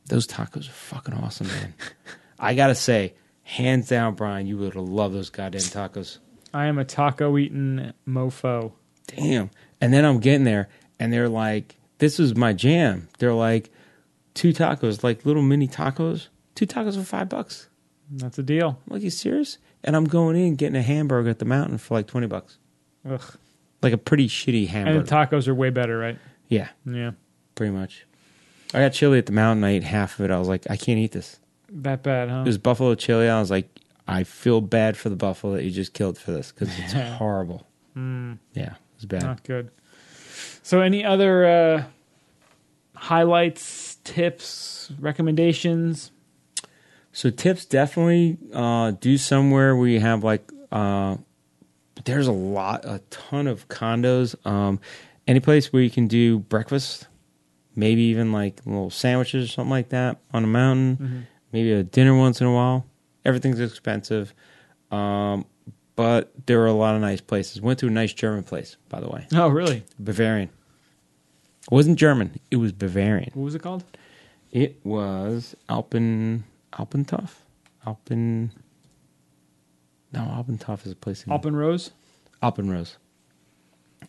B: those tacos are fucking awesome, man. <laughs> I gotta say, hands down, Brian, you would love those goddamn tacos.
A: I am a taco eating mofo.
B: Damn. And then I'm getting there, and they're like, "This is my jam." They're like, two tacos, like little mini tacos, two tacos for five bucks.
A: That's a deal.
B: I'm like, you serious? And I'm going in getting a hamburger at the mountain for like twenty bucks,
A: Ugh.
B: like a pretty shitty hamburger.
A: And the tacos are way better, right?
B: Yeah,
A: Yeah.
B: pretty much. I got chili at the mountain. I ate half of it. I was like, I can't eat this.
A: That bad, huh?
B: It was buffalo chili. I was like, I feel bad for the buffalo that you just killed for this because it's horrible.
A: Mm,
B: Yeah, it was bad.
A: not good. So, any other uh, highlights, tips, recommendations?
B: So tips definitely uh, do somewhere where you have like uh, there's a lot, a ton of condos. Um, any place where you can do breakfast, maybe even like little sandwiches or something like that on a mountain. Maybe a dinner once in a while. Everything's expensive, um, but there are a lot of nice places. Went to a nice German place, by the way,
A: Oh, really?
B: Bavarian. It wasn't German. It was Bavarian.
A: What was it called?
B: It was Alpen Alpentoff? Alpen No, Alpentoff is a place in
A: Alpen Rose?
B: Alpenrose.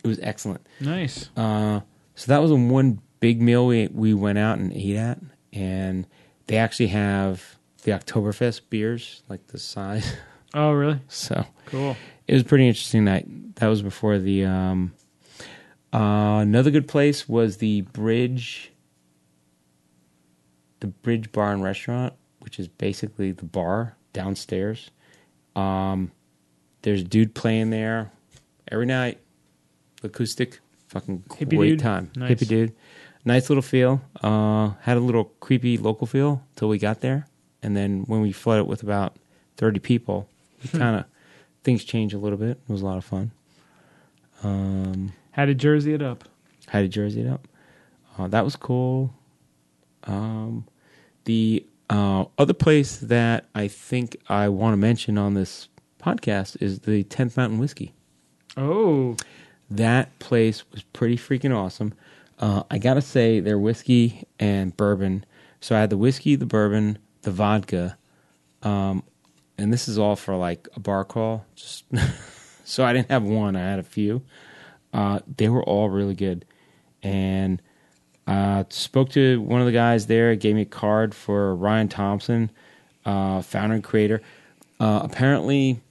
B: It was excellent.
A: Nice.
B: Uh, so that was one big meal we we went out and ate at, and they actually have the Oktoberfest beers like the size. <laughs>
A: Oh, really?
B: So
A: Cool.
B: it was a pretty interesting night. That was before the. Um, uh, another good place was the Bridge. The Bridge Bar and Restaurant, which is basically the bar downstairs. Um, there's a dude playing there every night. Acoustic, fucking
A: Hippie
B: great
A: dude?
B: time.
A: Nice.
B: Hippie dude, nice little feel. Uh, had a little creepy local feel till we got there, and then when we flooded with about thirty people, kind of things changed a little bit. It was a lot of fun. Um,
A: Had to jersey it up.
B: had to jersey it up. Uh, that was cool. Um, the uh, other place that I think I want to mention on this podcast is the Tenth Mountain Whiskey.
A: Oh,
B: That place was pretty freaking awesome. Uh, I gotta say, their whiskey and bourbon. So I had the whiskey, the bourbon, the vodka, um, and this is all for like a bar crawl. Just <laughs> so I didn't have one; I had a few. Uh, they were all really good, and uh, spoke to one of the guys there. Gave me a card for Ryan Thompson, uh, founder and creator. Uh, apparently,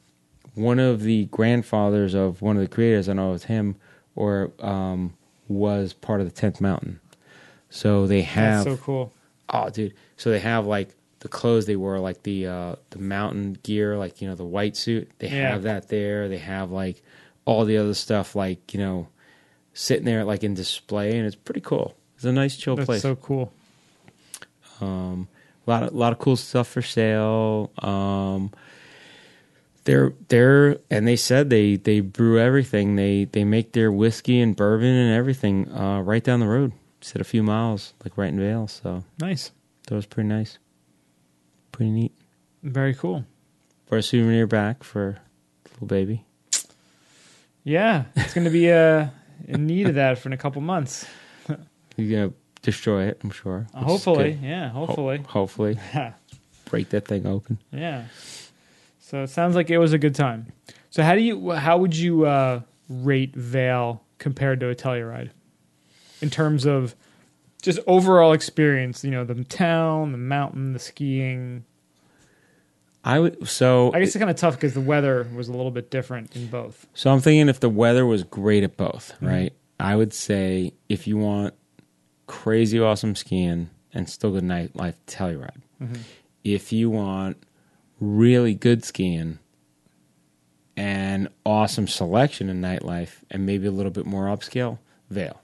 B: one of the grandfathers of one of the creators, I know it was him, or um, was part of the Tenth Mountain. So they have
A: that's so cool.
B: oh, dude. So they have like the clothes they wore, like the uh, the mountain gear, like you know the white suit. They
A: Yeah.
B: have that there. They have like all the other stuff, like you know, sitting there like in display, and it's pretty cool. It's a nice chill
A: That's
B: place.
A: so cool.
B: Um, a lot of lot of cool stuff for sale. Um, They're they're and they said they they brew everything. They they make their whiskey and bourbon and everything uh, right down the road. Said a few miles, like right in Vail. So
A: Nice.
B: that was pretty nice, pretty neat
A: Very cool.
B: for a souvenir back for little baby.
A: Yeah, it's going to be uh, in need of that for in a couple months.
B: You're gonna destroy it, I'm sure.
A: hopefully, yeah,
B: Ho-
A: hopefully.
B: hopefully, <laughs> break that thing open.
A: yeah. So it sounds like it was a good time. So how do you how would you uh, rate Vail compared to a Telluride in terms of just overall experience? You know, the town, the mountain, the skiing.
B: I would so
A: I guess it's kind of tough because the weather was a little bit different in both.
B: So I'm thinking if the weather was great at both,
A: Mm-hmm.
B: right? I would say if you want crazy awesome skiing and still good nightlife, Telluride.
A: Mm-hmm.
B: If you want really good skiing and awesome selection in nightlife and maybe a little bit more upscale, Vail.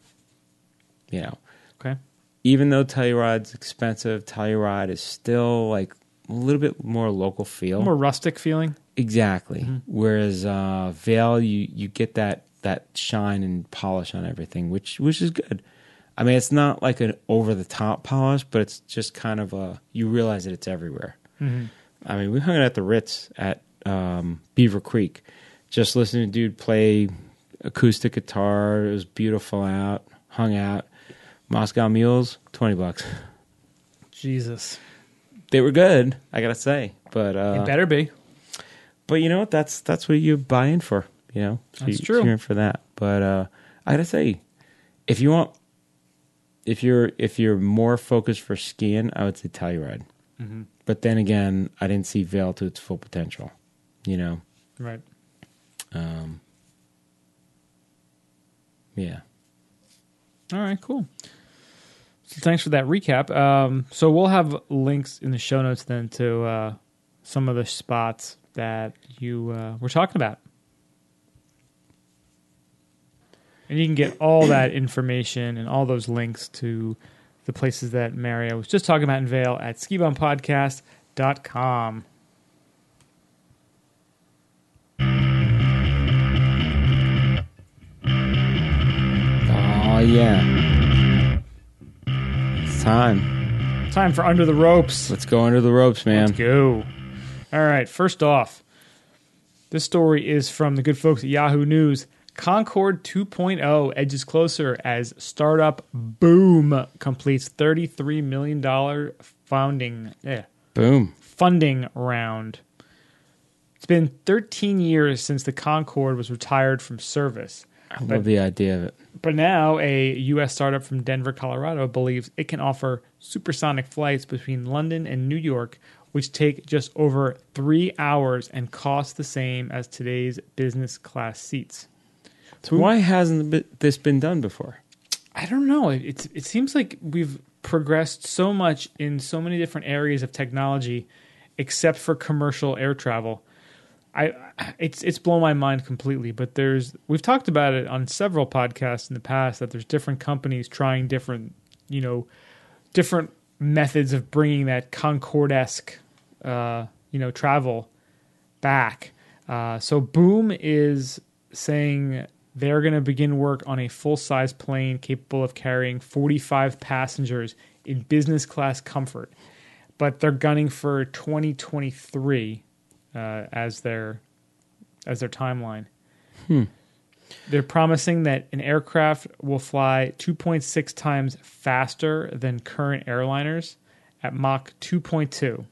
B: You know,
A: Okay.
B: even though Telluride's expensive, Telluride is still like a little bit more local feel.
A: More rustic feeling.
B: Exactly.
A: Mm-hmm.
B: Whereas uh, Vail, you you get that that shine and polish on everything, which which is good. I mean, it's not like an over the top polish, but it's just kind of a you realize that it's everywhere.
A: Mm-hmm.
B: I mean, we hung out at the Ritz at um, Beaver Creek, just listening to dude play acoustic guitar. It was beautiful out. Hung out. Moscow Mules, twenty bucks.
A: Jesus,
B: They were good, I gotta say. But uh,
A: it better be.
B: But you know what? That's that's what you buy in for. You know, so
A: That's
B: you,
A: true.
B: You're in for that. But uh, I gotta say, if you want, if you're if you're more focused for skiing, I would say Telluride.
A: Mm-hmm.
B: But then again, I didn't see Vail to its full potential. You know,
A: Right.
B: um, yeah.
A: All right, cool. So thanks for that recap. Um, so we'll have links in the show notes then to uh, some of the spots that you uh, were talking about. And you can get all that information and all those links to the places that Mario was just talking about in Vail at skibumpodcast.com.
B: Oh yeah. It's time.
A: Time for Under the Ropes.
B: Let's go under the ropes, man.
A: Let's go. All right. First off, this story is from the good folks at Yahoo News. Concorde 2.0 edges closer as startup Boom completes $33 million founding yeah,
B: Boom.
A: funding round. It's been 13 years since the Concorde was retired from service.
B: I love the idea of it.
A: But now, a U.S. startup from Denver, Colorado, believes it can offer supersonic flights between London and New York, which take just over three hours and cost the same as today's business class seats.
B: So why hasn't this been done before?
A: I don't know. It, it's, it seems like we've progressed so much in so many different areas of technology, except for commercial air travel. I it's it's blown my mind completely. But there's we've talked about it on several podcasts in the past that there's different companies trying different you know different methods of bringing that Concorde esque uh, you know travel back. Uh, so Boom is saying they're going to begin work on a full size plane capable of carrying 45 passengers in business class comfort, but they're gunning for 2023 uh, as their as their timeline. They're promising that an aircraft will fly 2.6 times faster than current airliners at Mach 2.2. So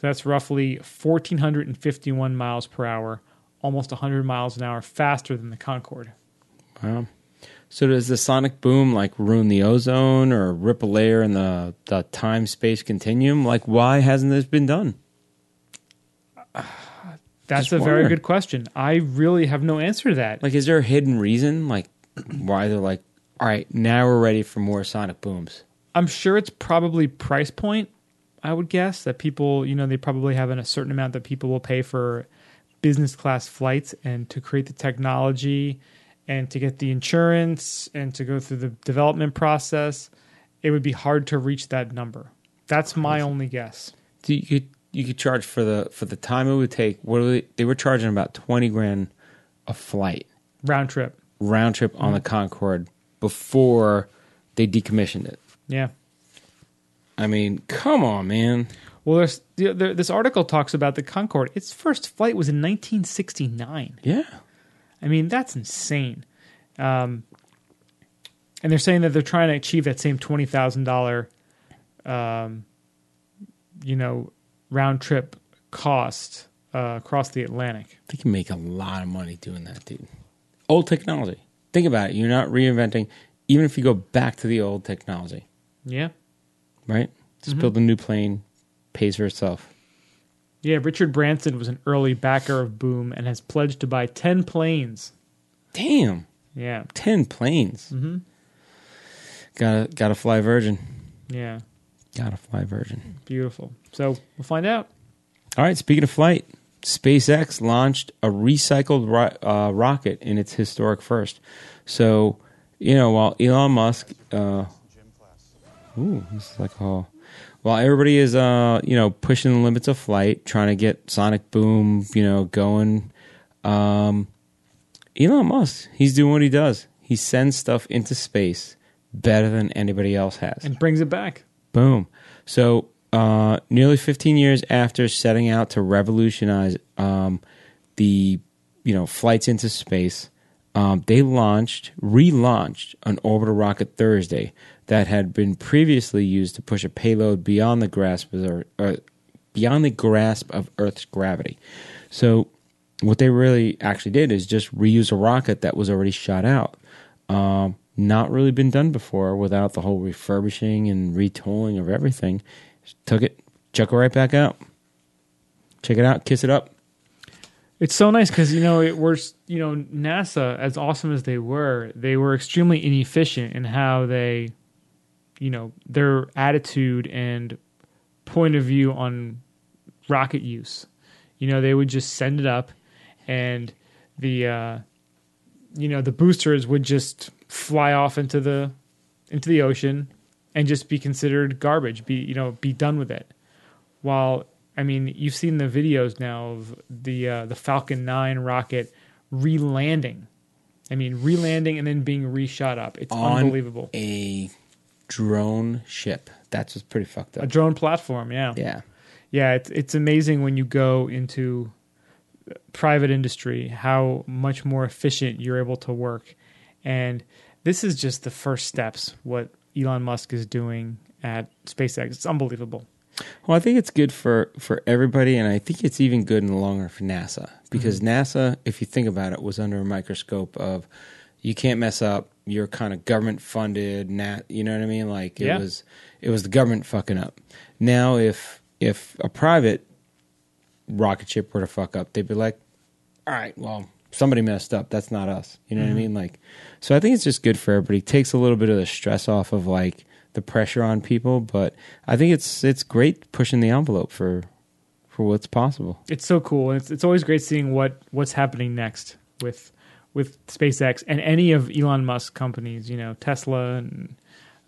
A: that's roughly 1,451 miles per hour, almost 100 miles an hour faster than the Concorde.
B: Wow. So does the sonic boom like ruin the ozone or rip a layer in the, the time space continuum? Like, why hasn't this been done? <sighs>
A: That's
B: Just
A: a very good question. I really have no answer to that.
B: Like, is there a hidden reason? Like, why they're like, all right, now we're ready for more sonic booms?
A: I'm sure it's probably price point. I would guess that people, you know, they probably have a certain amount that people will pay for business class flights and to create the technology and to get the insurance and to go through the development process. It would be hard to reach that number. That's my only guess.
B: Do you you could charge for the for the time it would take. What they, they were charging about twenty grand a flight
A: Round trip.
B: round trip on the Concorde before they decommissioned it.
A: Yeah.
B: I mean, come on, man.
A: Well, there's, the, the, this article talks about the Concorde. Its first flight was in 1969.
B: Yeah.
A: I mean, that's insane. Um, and they're saying that they're trying to achieve that same twenty thousand dollar, um, you know, round trip cost uh, across the Atlantic.
B: They can make a lot of money doing that, dude. Old technology. Think about it. You're not reinventing, even if you go back to the old technology,
A: Yeah,
B: right? Just build a new plane, pays for itself.
A: yeah. Richard Branson was an early backer of Boom and has pledged to buy ten planes.
B: Damn,
A: Yeah,
B: ten planes. Mm-hmm. Gotta gotta fly Virgin.
A: yeah,
B: Gotta fly Virgin.
A: beautiful. So we'll find out.
B: All right. Speaking of flight, SpaceX launched a recycled ro- uh, rocket in its historic first. So, you know, while Elon Musk, uh, ooh, this is like a, while everybody is, uh, you know, pushing the limits of flight, trying to get Sonic Boom, you know, going, um, Elon Musk, he's doing what he does. He sends stuff into space better than anybody else has.
A: And brings it back.
B: Boom. So, uh, nearly 15 years after setting out to revolutionize um, the you know flights into space, um, they launched, relaunched an orbital rocket Thursday that had been previously used to push a payload beyond the grasp of Earth, uh, beyond the grasp of Earth's gravity. So, what they really actually did is just reuse a rocket that was already shot out. Um, not really been done before without the whole refurbishing and retooling of everything. Just took it, chuck it right back out. Check it out, kiss it up.
A: It's so nice because you know it was you know NASA as awesome as they were, they were extremely inefficient in how they, you know, their attitude and point of view on rocket use. You know, they would just send it up, and the uh, you know the boosters would just fly off into the into the ocean and just be considered garbage. Be you know be done with it. While I mean, you've seen the videos now of the uh, the Falcon Nine rocket re-landing. I mean, re-landing and then being re-shot up. It's
B: On
A: unbelievable.
B: A drone ship. That's what's pretty fucked up.
A: A drone platform, yeah,
B: Yeah.
A: yeah. It's it's amazing when you go into private industry how much more efficient you're able to work, and this is just the first steps. What Elon Musk is doing at SpaceX, it's unbelievable.
B: Well, I think it's good for, for everybody, and I think it's even good in the long run for NASA because mm-hmm. NASA, if you think about it, was under a microscope of you can't mess up. You're kind of government funded, nat. You know what I mean? Like it
A: Yeah.
B: was, it was the government fucking up. Now, if if a private rocket ship were to fuck up, they'd be like, "All right, well, somebody messed up. That's not us." You know what I mm-hmm. mean? Like, so I think it's just good for everybody. It takes a little bit of the stress off of like the pressure on people, but I think it's it's great pushing the envelope for for what's possible.
A: it's so cool and it's, it's always great seeing what what's happening next with with SpaceX and any of Elon Musk companies you know Tesla and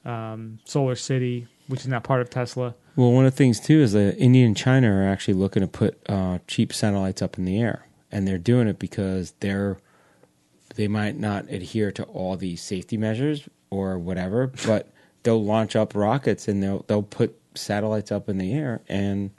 A: um, Solar City which is not part of Tesla
B: Well, one of the things too is that India and China are actually looking to put uh, cheap satellites up in the air, and they're doing it because they're they might not adhere to all the safety measures or whatever, <laughs> but they'll launch up rockets and they'll they'll put satellites up in the air and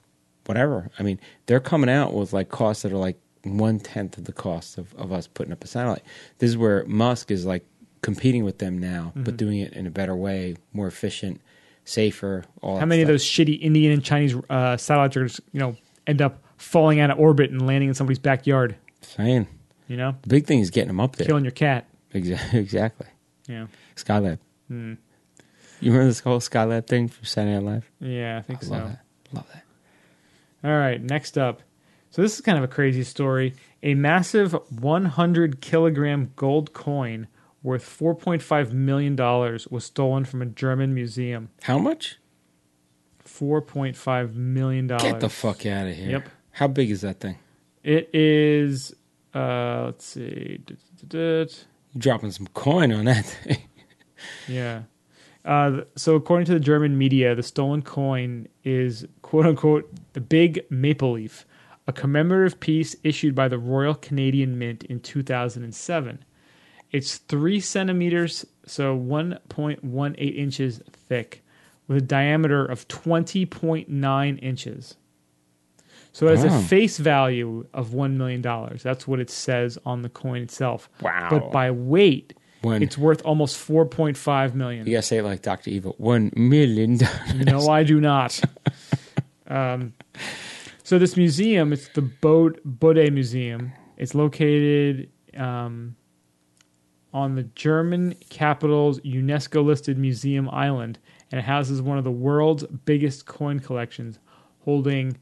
B: whatever. I mean, they're coming out with like costs that are like one tenth of the cost of, of us putting up a satellite. This is where Musk is like competing with them now, but doing it in a better way, more efficient, safer. All
A: how
B: that
A: many of those shitty Indian and Chinese uh, satellites are you know end up falling out of orbit and landing in somebody's backyard
B: Saying
A: you know
B: the big thing is getting them up there.
A: killing your cat
B: Exactly. <laughs> Exactly.
A: yeah
B: Skylab.
A: Hmm.
B: You remember this whole Skylab thing from Saturday Night Live?
A: yeah I think
B: I
A: so
B: love that. Love that.
A: All right, next up. So this is kind of a crazy story. A massive 100 kilogram gold coin worth 4.5 million dollars was stolen from a German museum.
B: How much?
A: 4.5 million dollars.
B: Get the fuck out of here.
A: Yep.
B: How big is that thing?
A: It is. Uh, let's see.
B: You dropping some coin on that thing. <laughs>
A: Yeah, Uh, so, according to the German media, the stolen coin is "quote unquote" the Big Maple Leaf, a commemorative piece issued by the Royal Canadian Mint in 2007. It's three centimeters, so 1.18 inches thick, with a diameter of 20.9 inches. So it has
B: Wow.
A: a face value of $1 million. That's what it says on the coin itself.
B: Wow.
A: But by weight,
B: One.
A: it's worth almost 4.5 million.
B: You gotta say it like Doctor Evil. One million dollars.
A: No, I do not. <laughs> um, so this museum, it's the Bode, Bode Museum. It's located um, on the German capital's UNESCO-listed museum island, and it houses one of the world's biggest coin collections, holding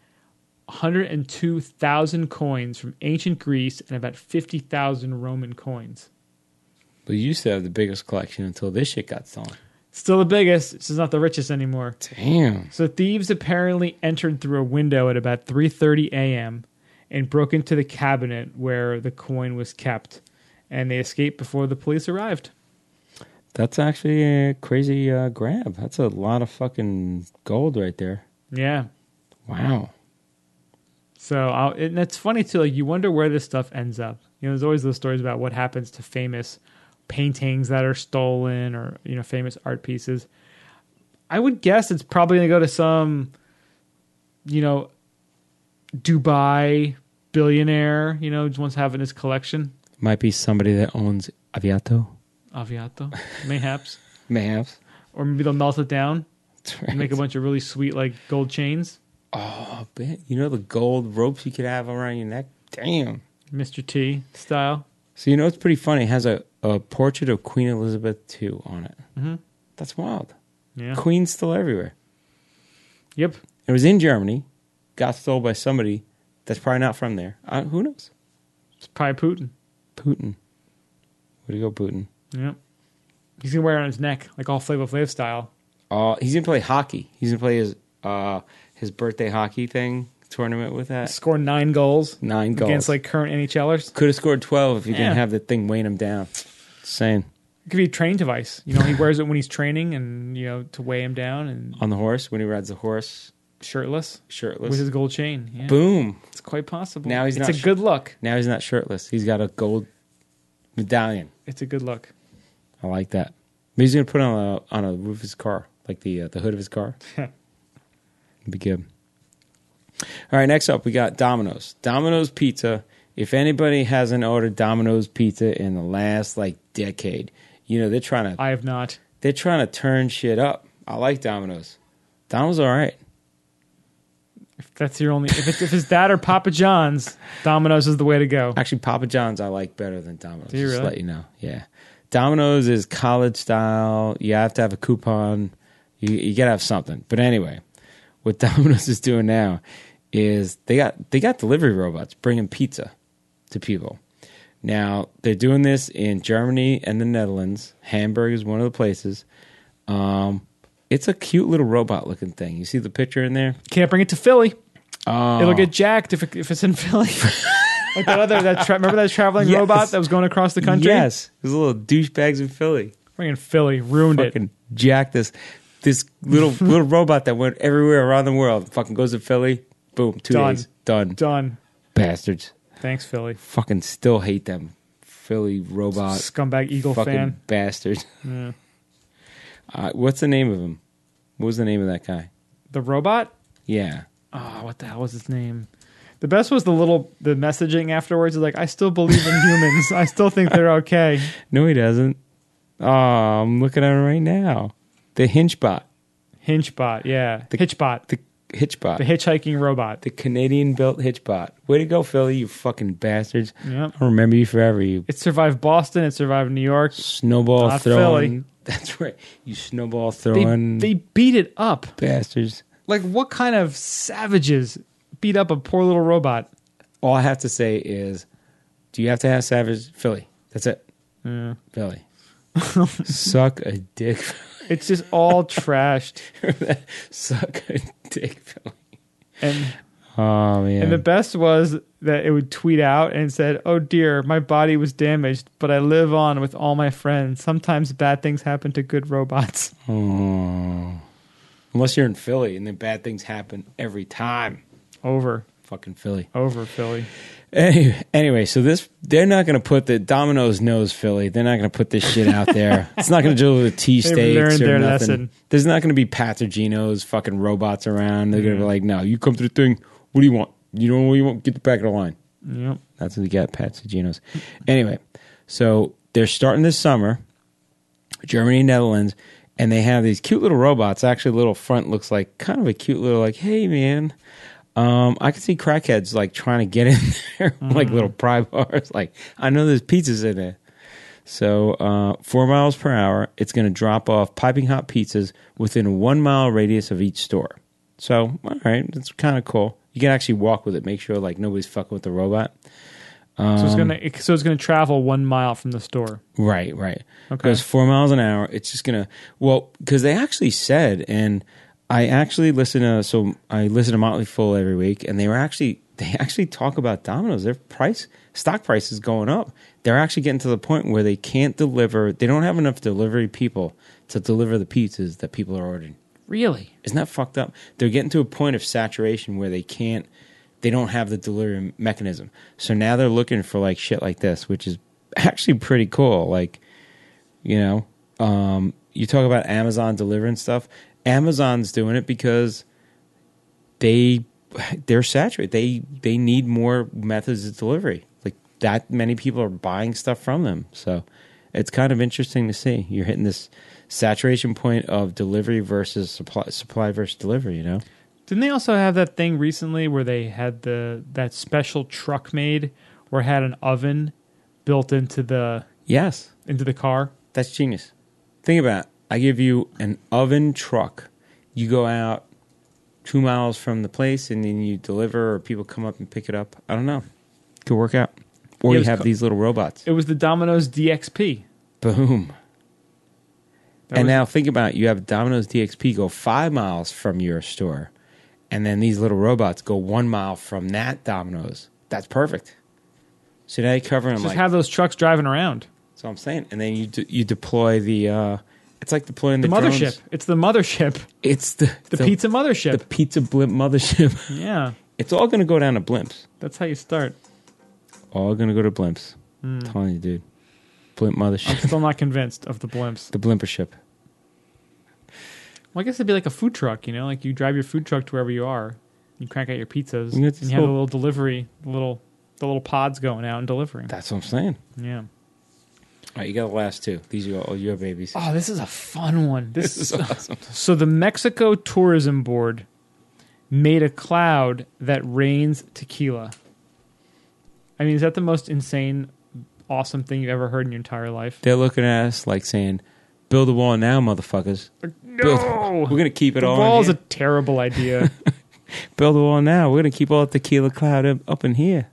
A: 102,000 coins from ancient Greece and about 50,000 Roman coins.
B: But you used to have the biggest collection until this shit got stolen.
A: Still the biggest. It's just not the richest anymore.
B: Damn.
A: So thieves apparently entered through a window at about 3:30 a.m. and broke into the cabinet where the coin was kept, and they escaped before the police arrived.
B: That's actually a crazy uh, grab. That's a lot of fucking gold right there.
A: Yeah.
B: Wow.
A: So I'll, and it's funny too. Like you wonder where this stuff ends up. You know, there's always those stories about what happens to famous paintings that are stolen, or you know, famous art pieces. I would guess it's probably going to go to some, you know, Dubai billionaire. You know, just wants to have in his collection.
B: Might be somebody that owns Aviato.
A: Aviato, mayhaps, <laughs>
B: Mayhaps.
A: or maybe they'll melt it down
B: That's
A: and make a bunch of really sweet like gold chains.
B: Oh, bet. You know the gold ropes you could have around your neck? Damn.
A: Mr. T style.
B: So you know it's pretty funny. It has a, a portrait of Queen Elizabeth II on it.
A: Mhm.
B: That's wild.
A: Yeah.
B: Queen's still everywhere.
A: Yep.
B: It was in Germany, got stolen by somebody that's probably not from there. Uh, who knows?
A: It's probably Putin.
B: Putin. Where'd you go, Putin?
A: Yep. He's gonna wear it on his neck, like all Flavor Flav style.
B: Uh, he's gonna play hockey. He's gonna play his uh, his birthday hockey thing tournament with that.
A: Score nine goals
B: Nine goals.
A: against like current NHLers.
B: Could have scored twelve if you
A: Yeah.
B: didn't have the thing weighing him down. Saying
A: It could be a training device. You know, he wears it when he's training, and you know to weigh him down, and
B: on the horse when he rides the horse,
A: shirtless
B: shirtless.
A: with his gold chain. Yeah,
B: Boom!
A: it's quite possible.
B: Now he's
A: it's
B: not
A: a
B: sh-
A: good look.
B: Now he's not shirtless. He's got a gold medallion.
A: It's a good look.
B: I like that. Maybe he's gonna put it on a on a roof of his car, like the uh, the hood of his car. It'd <laughs> Be good. All right, next up we got Domino's. Domino's Pizza. If anybody hasn't ordered Domino's Pizza in the last like decade, you know they're trying to
A: I have not.
B: they're trying to turn shit up. I like Domino's. Domino's all right.
A: If that's your only, if it's, if it's that or Papa John's, Domino's is the way to go.
B: Actually, Papa John's I like better than Domino's.
A: Do you
B: just
A: really?
B: let you know. Yeah, Domino's is college style. You have to have a coupon. You you gotta have something. But anyway, what <laughs> Domino's is doing now is they got they got delivery robots bringing pizza to people. Now they're doing this in Germany and the Netherlands. Hamburg is one of the places. Um, it's a cute little robot looking thing. You see the picture in there?
A: Can't bring it to Philly.
B: Oh,
A: It'll get jacked if it, if it's in Philly. <laughs> like that other that tra- remember that traveling
B: Yes.
A: robot that was going across the country.
B: Yes, those little douchebags in Philly.
A: Bringing Philly ruined it.
B: fucking jack this this little little robot that went everywhere around the world. Fucking goes to Philly, boom, two
A: Done.
B: days done.
A: Done.
B: Bastards.
A: Thanks, Philly.
B: Fucking still hate them. Philly robot.
A: Scumbag Eagle
B: fucking
A: fan.
B: bastards. <laughs>
A: Yeah.
B: Uh, what's the name of him? What was the name of that guy?
A: The robot.
B: Yeah.
A: Oh, what the hell was his name? The best was the little the messaging afterwards. Like, I still believe in humans. I still think they're <laughs> okay.
B: No, he doesn't. Oh, I'm looking at him right now. The Hinchbot.
A: Hinchbot, yeah,
B: The-
A: Hitchbot,
B: The Hitchbot.
A: the hitchhiking robot.
B: the Canadian built Hitchbot. Way to go, Philly, you fucking bastards.
A: Yep.
B: I'll remember you forever, you
A: It survived Boston. It survived New York.
B: snowball
A: Not
B: throwing.
A: Philly. <laughs>
B: That's right. You snowball
A: They,
B: throwing
A: they beat it up.
B: bastards.
A: Like, what kind of savages beat up a poor little robot?
B: All I have to say is, do you have to have Savage Philly? That's it.
A: Yeah.
B: Philly. <laughs> Suck a dick.
A: It's just all trashed. <laughs>
B: Suck a dick, Philly.
A: And
B: Oh man.
A: And the best was that it would tweet out and said, "Oh dear, my body was damaged, but I live on with all my friends. Sometimes bad things happen to good robots." <laughs>
B: Oh. Unless you're in Philly and then bad things happen every time.
A: Over,
B: Fucking Philly.
A: over, Philly.
B: Anyway, anyway, so this they're not going to put the Domino's knows Philly. They're not going to put this shit out there. <laughs> it's not going to do with tea steaks or nothing.
A: lesson.
B: There's not going to be Pats fucking robots around. They're going to
A: Mm.
B: be like, "No, you come to the thing. What do you want? You know what you want? Get the back of the line."
A: Yep.
B: That's what you get, Pats. Anyway, so they're starting this summer, Germany Netherlands, and they have these cute little robots. Actually, little front looks like kind of a cute little like, hey man. Um, I can see crackheads like trying to get in <laughs> there, like little pry bars. <laughs> Like I know there's pizzas in there. So uh, four miles per hour, it's going to drop off piping hot pizzas within one mile radius of each store. So all right, that's kind of cool. You can actually walk with it. Make sure like nobody's fucking with the robot.
A: so
B: Um,
A: it's gonna so it's gonna travel one mile from the store.
B: Right, right.
A: Okay.
B: Goes four miles an hour. It's just gonna well because they actually said, and I actually listen to so I listen to Motley Fool every week, and they were actually <laughs> they actually talk about Domino's. Their price stock price is going up. They're actually getting to the point where they can't deliver. They don't have enough delivery people to deliver the pizzas that people are ordering.
A: Really?
B: Isn't that fucked up? They're getting to a point of saturation where they can't, they don't have the delivery mechanism. So now they're looking for like shit like this, which is <laughs> actually pretty cool. Like, you know, um, you talk about Amazon delivering stuff. Amazon's doing it because they they're saturated. They they need more methods of delivery. Like that many people are buying stuff from them. So it's kind of interesting to see. You're hitting this saturation point of delivery versus supply supply versus delivery, you know?
A: Didn't they also have that thing recently where they had the that special truck made where it had an oven built into the
B: Yes.
A: into the car?
B: That's genius. Think about it. I give you an oven truck. You go out two miles from the place and then you deliver or people come up and pick it up. I don't know. Could work out. Or
A: Yeah,
B: you have
A: co-
B: these little robots.
A: It was the Domino's DXP.
B: Boom.
A: That
B: and
A: was-
B: now think about it. you have Domino's DXP go five miles from your store, and then these little robots go one mile from that Domino's. That's perfect. So now you're covering
A: just
B: like
A: have those trucks driving around.
B: that's what I'm saying. And then you de- you deploy the uh, it's like deploying
A: The,
B: the,
A: mothership.
B: drones.
A: It's the mothership.
B: It's the
A: The, pizza mothership.
B: the pizza blimp mothership. <laughs>
A: yeah,
B: it's all going to go down to blimps.
A: that's how you start.
B: All going to go to blimps.
A: Hmm.
B: I'm telling you, dude. Blimp mothership.
A: I'm still not convinced of the blimps.
B: the blimpership.
A: Well, I guess it'd be like a food truck, you know, like you drive your food truck to wherever you are, you crank out your pizzas, and
B: it's
A: you have a
B: little-
A: little delivery, the little the little pods going out and delivering.
B: That's what I'm saying.
A: Yeah.
B: All right, you got the last two. These are all oh, your babies.
A: Oh, this is a fun one. This,
B: This
A: is
B: awesome.
A: so the Mexico Tourism Board made a cloud that rains tequila. I mean, is that the most insane, awesome thing you've ever heard in your entire life?
B: They're looking at us like saying, "Build a wall now, motherfuckers." Build-
A: No, <laughs>
B: We're gonna keep it
A: the
B: all.
A: wall is a terrible idea. <laughs>
B: Build a wall now. We're gonna keep all the tequila cloud up, up in here.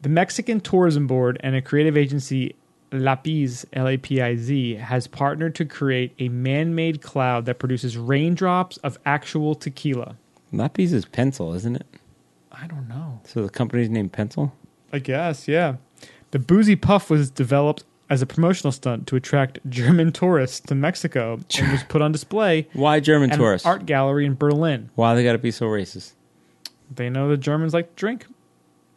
A: The Mexican Tourism Board and a creative agency, Lapiz, L A P I Z, has partnered to create a man made cloud that produces raindrops of actual tequila.
B: Lapiz is pencil, isn't it?
A: I don't know.
B: So the company's named Pencil.
A: I guess, yeah. The Boozy Puff was developed as a promotional stunt to attract German tourists to Mexico and was put on display
B: Why German tourists?
A: art gallery in Berlin.
B: Why they got to be so racist?
A: They know the Germans like to drink,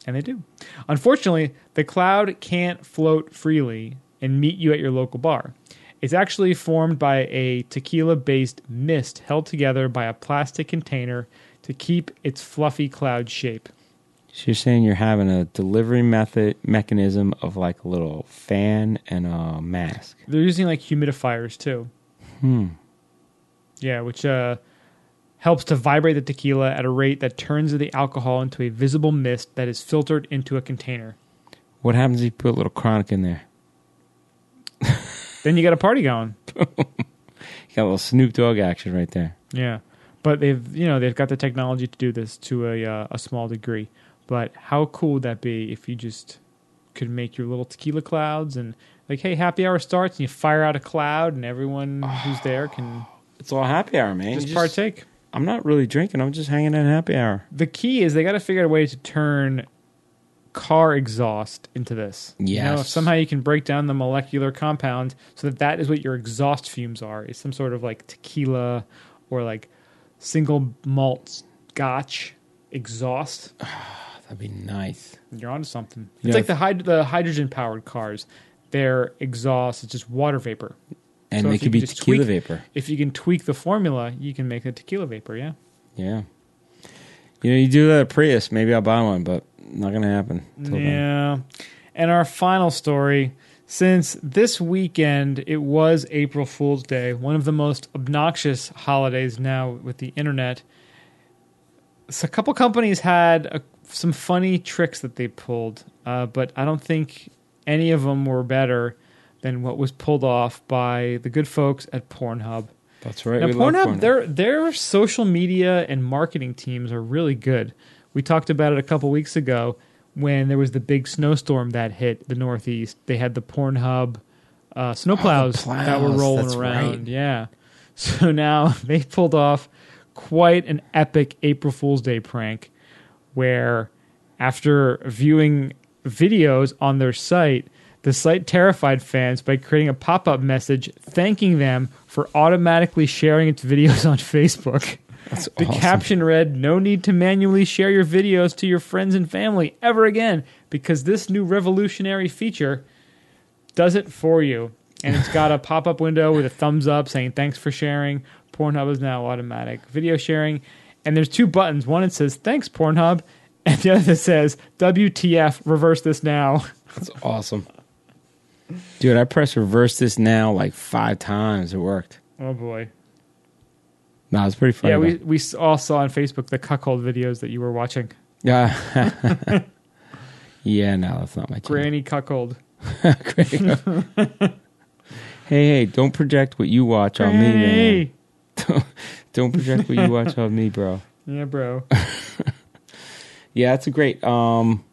A: and they do. Unfortunately, the cloud can't float freely and meet you at your local bar. It's actually formed by a tequila based mist held together by a plastic container to keep its fluffy cloud shape.
B: So you're saying you're having a delivery method mechanism of like a little fan and a mask.
A: They're using like humidifiers too.
B: Hmm.
A: Yeah, which uh, helps to vibrate the tequila at a rate that turns the alcohol into a visible mist that is filtered into a container.
B: What happens if you put a little chronic in there?
A: Then you got a party going. <laughs>
B: You got a little Snoop Dogg action right there.
A: Yeah, but they've you know they've got the technology to do this to a uh, a small degree. But how cool would that be if you just could make your little tequila clouds and like, hey, happy hour starts and you fire out a cloud and everyone who's there can <sighs>
B: It's all happy hour, man.
A: just
B: You
A: partake.
B: I'm not really drinking. I'm just hanging at happy hour.
A: The key is they got to figure out a way to turn car exhaust into this. You know, somehow you can break down the molecular compound so that that is what your exhaust fumes are. It's some sort of like tequila or like single malt scotch exhaust. <sighs>
B: That'd be nice.
A: You're onto something. It's
B: Yeah.
A: like the hyd- the hydrogen powered cars. Their exhaust is just water vapor.
B: And
A: So you
B: could be tequila
A: tweak-
B: vapor.
A: If you can tweak the formula, you can make a tequila vapor. Yeah.
B: Yeah. You know, you do that at Prius, maybe I'll buy one, but not gonna happen. till then.
A: Yeah. And our final story since this weekend it was April Fool's Day, one of the most obnoxious holidays now with the internet. So a couple companies had a, some funny tricks that they pulled, uh, but I don't think any of them were better than what was pulled off by the good folks at Pornhub.
B: That's right.
A: Now,
B: love
A: Pornhub, their their social media and marketing teams are really good. We talked about it a couple weeks ago when there was the big snowstorm that hit the Northeast. They had the Pornhub uh, snowplows that were rolling
B: that's
A: around.
B: right.
A: Yeah, <laughs> so now <laughs> they pulled off quite an epic April Fool's Day prank, where after viewing videos on their site. The site terrified fans by creating a pop up message thanking them for automatically sharing its videos <laughs> on Facebook.
B: That's
A: The
B: awesome.
A: caption read, No need to manually share your videos to your friends and family ever again because this new revolutionary feature does it for you. And it's got a <laughs> pop up window with a thumbs up saying, Thanks for sharing. Pornhub is now automatic video sharing. And there's two buttons. One that says, Thanks, Pornhub. And the other that says, WTF, reverse this now.
B: That's awesome. Dude, I pressed reverse this now like five times. It worked.
A: Oh boy.
B: No, it's pretty funny.
A: yeah, we,
B: though.
A: we all saw on Facebook the cuckold videos that you were watching.
B: Yeah. <laughs> yeah, no, that's not my channel. <laughs>
A: Granny cuckold.
B: hey, hey, don't project what you watch on me, man.
A: Granny. <laughs>
B: Don't project what you watch on me, bro.
A: Yeah, bro.
B: Yeah, that's a great. Um,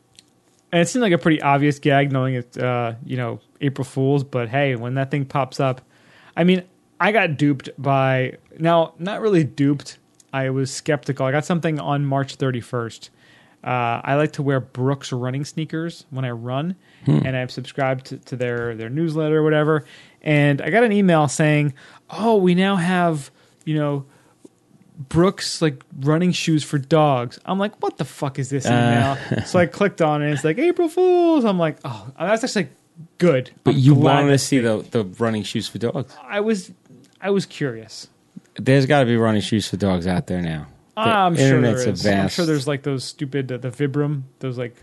A: And it seemed like a pretty obvious gag, knowing it. uh, you know April Fools. But hey, when that thing pops up, I mean, I got duped by now. Not really duped. I was skeptical. I got something on March 31st. Uh, I like to wear Brooks running sneakers when I run, and I've subscribed to, to their their newsletter or whatever. And I got an email saying, "Oh, we now have you know." Brooks like running shoes for dogs. I'm like, what the fuck is this email? so I clicked on it. and It's like April Fools. I'm like, oh, that's actually good.
B: but
A: I'm
B: you wanted to see the the running shoes for dogs.
A: I was, I was curious.
B: There's got to be running shoes for dogs out there now. The
A: I'm sure there is. I'm sure there's like those stupid uh, the Vibram, those like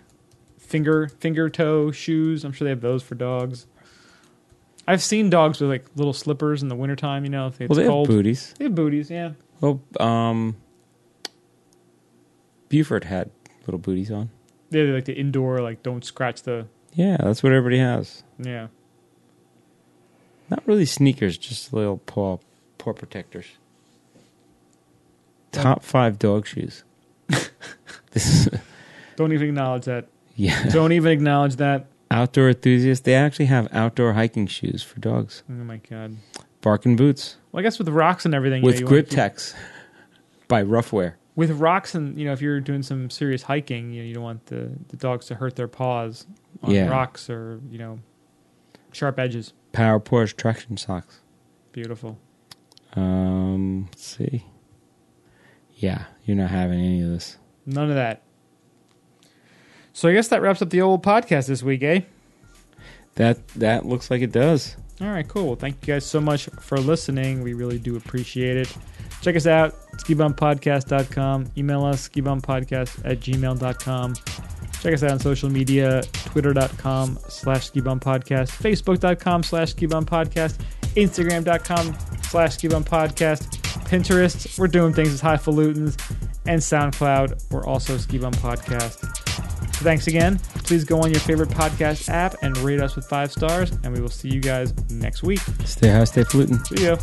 A: finger finger toe shoes. I'm sure they have those for dogs. I've seen dogs with like little slippers in the wintertime, you know, if it's
B: well, they
A: cold.
B: have booties.
A: They have booties, yeah.
B: Well, um, Buford had little booties on.
A: Yeah, They're like the indoor, like don't scratch the
B: Yeah, that's what everybody has.
A: yeah.
B: Not really sneakers, just little paw paw protectors. Top five dog shoes. <laughs> this is,
A: Don't even acknowledge that.
B: yeah.
A: Don't even acknowledge that.
B: Outdoor enthusiasts, they actually have outdoor hiking shoes for dogs.
A: Oh my god.
B: Barking boots
A: Well, I guess with rocks and everything, you
B: with
A: you
B: grip
A: to-
B: tex by Ruffwear.
A: With rocks and you know, if you're doing some serious hiking, you know, you don't want the, the dogs to hurt their paws on
B: Yeah.
A: rocks or you know, sharp edges.
B: Power Paws traction socks.
A: Beautiful.
B: Um, let's see. Yeah, you're not having any of this.
A: None of that. So I guess that wraps up the old podcast this week, eh?
B: That that looks like it does.
A: All right, cool. Well, thank you guys so much for listening. We really do appreciate it. Check us out, skibumpodcast.com. Email us, skibumpodcast at gmail.com. Check us out on social media, twitter.com slash skibumpodcast, facebook.com slash skibumpodcast, instagram.com slash skibumpodcast, Pinterest, we're doing things as highfalutins, and SoundCloud, we're also Skibum Podcast. So thanks again. Please go on your favorite podcast app and rate us with five stars, and we will see you guys next week.
B: Stay high, stay fluting.
A: See ya.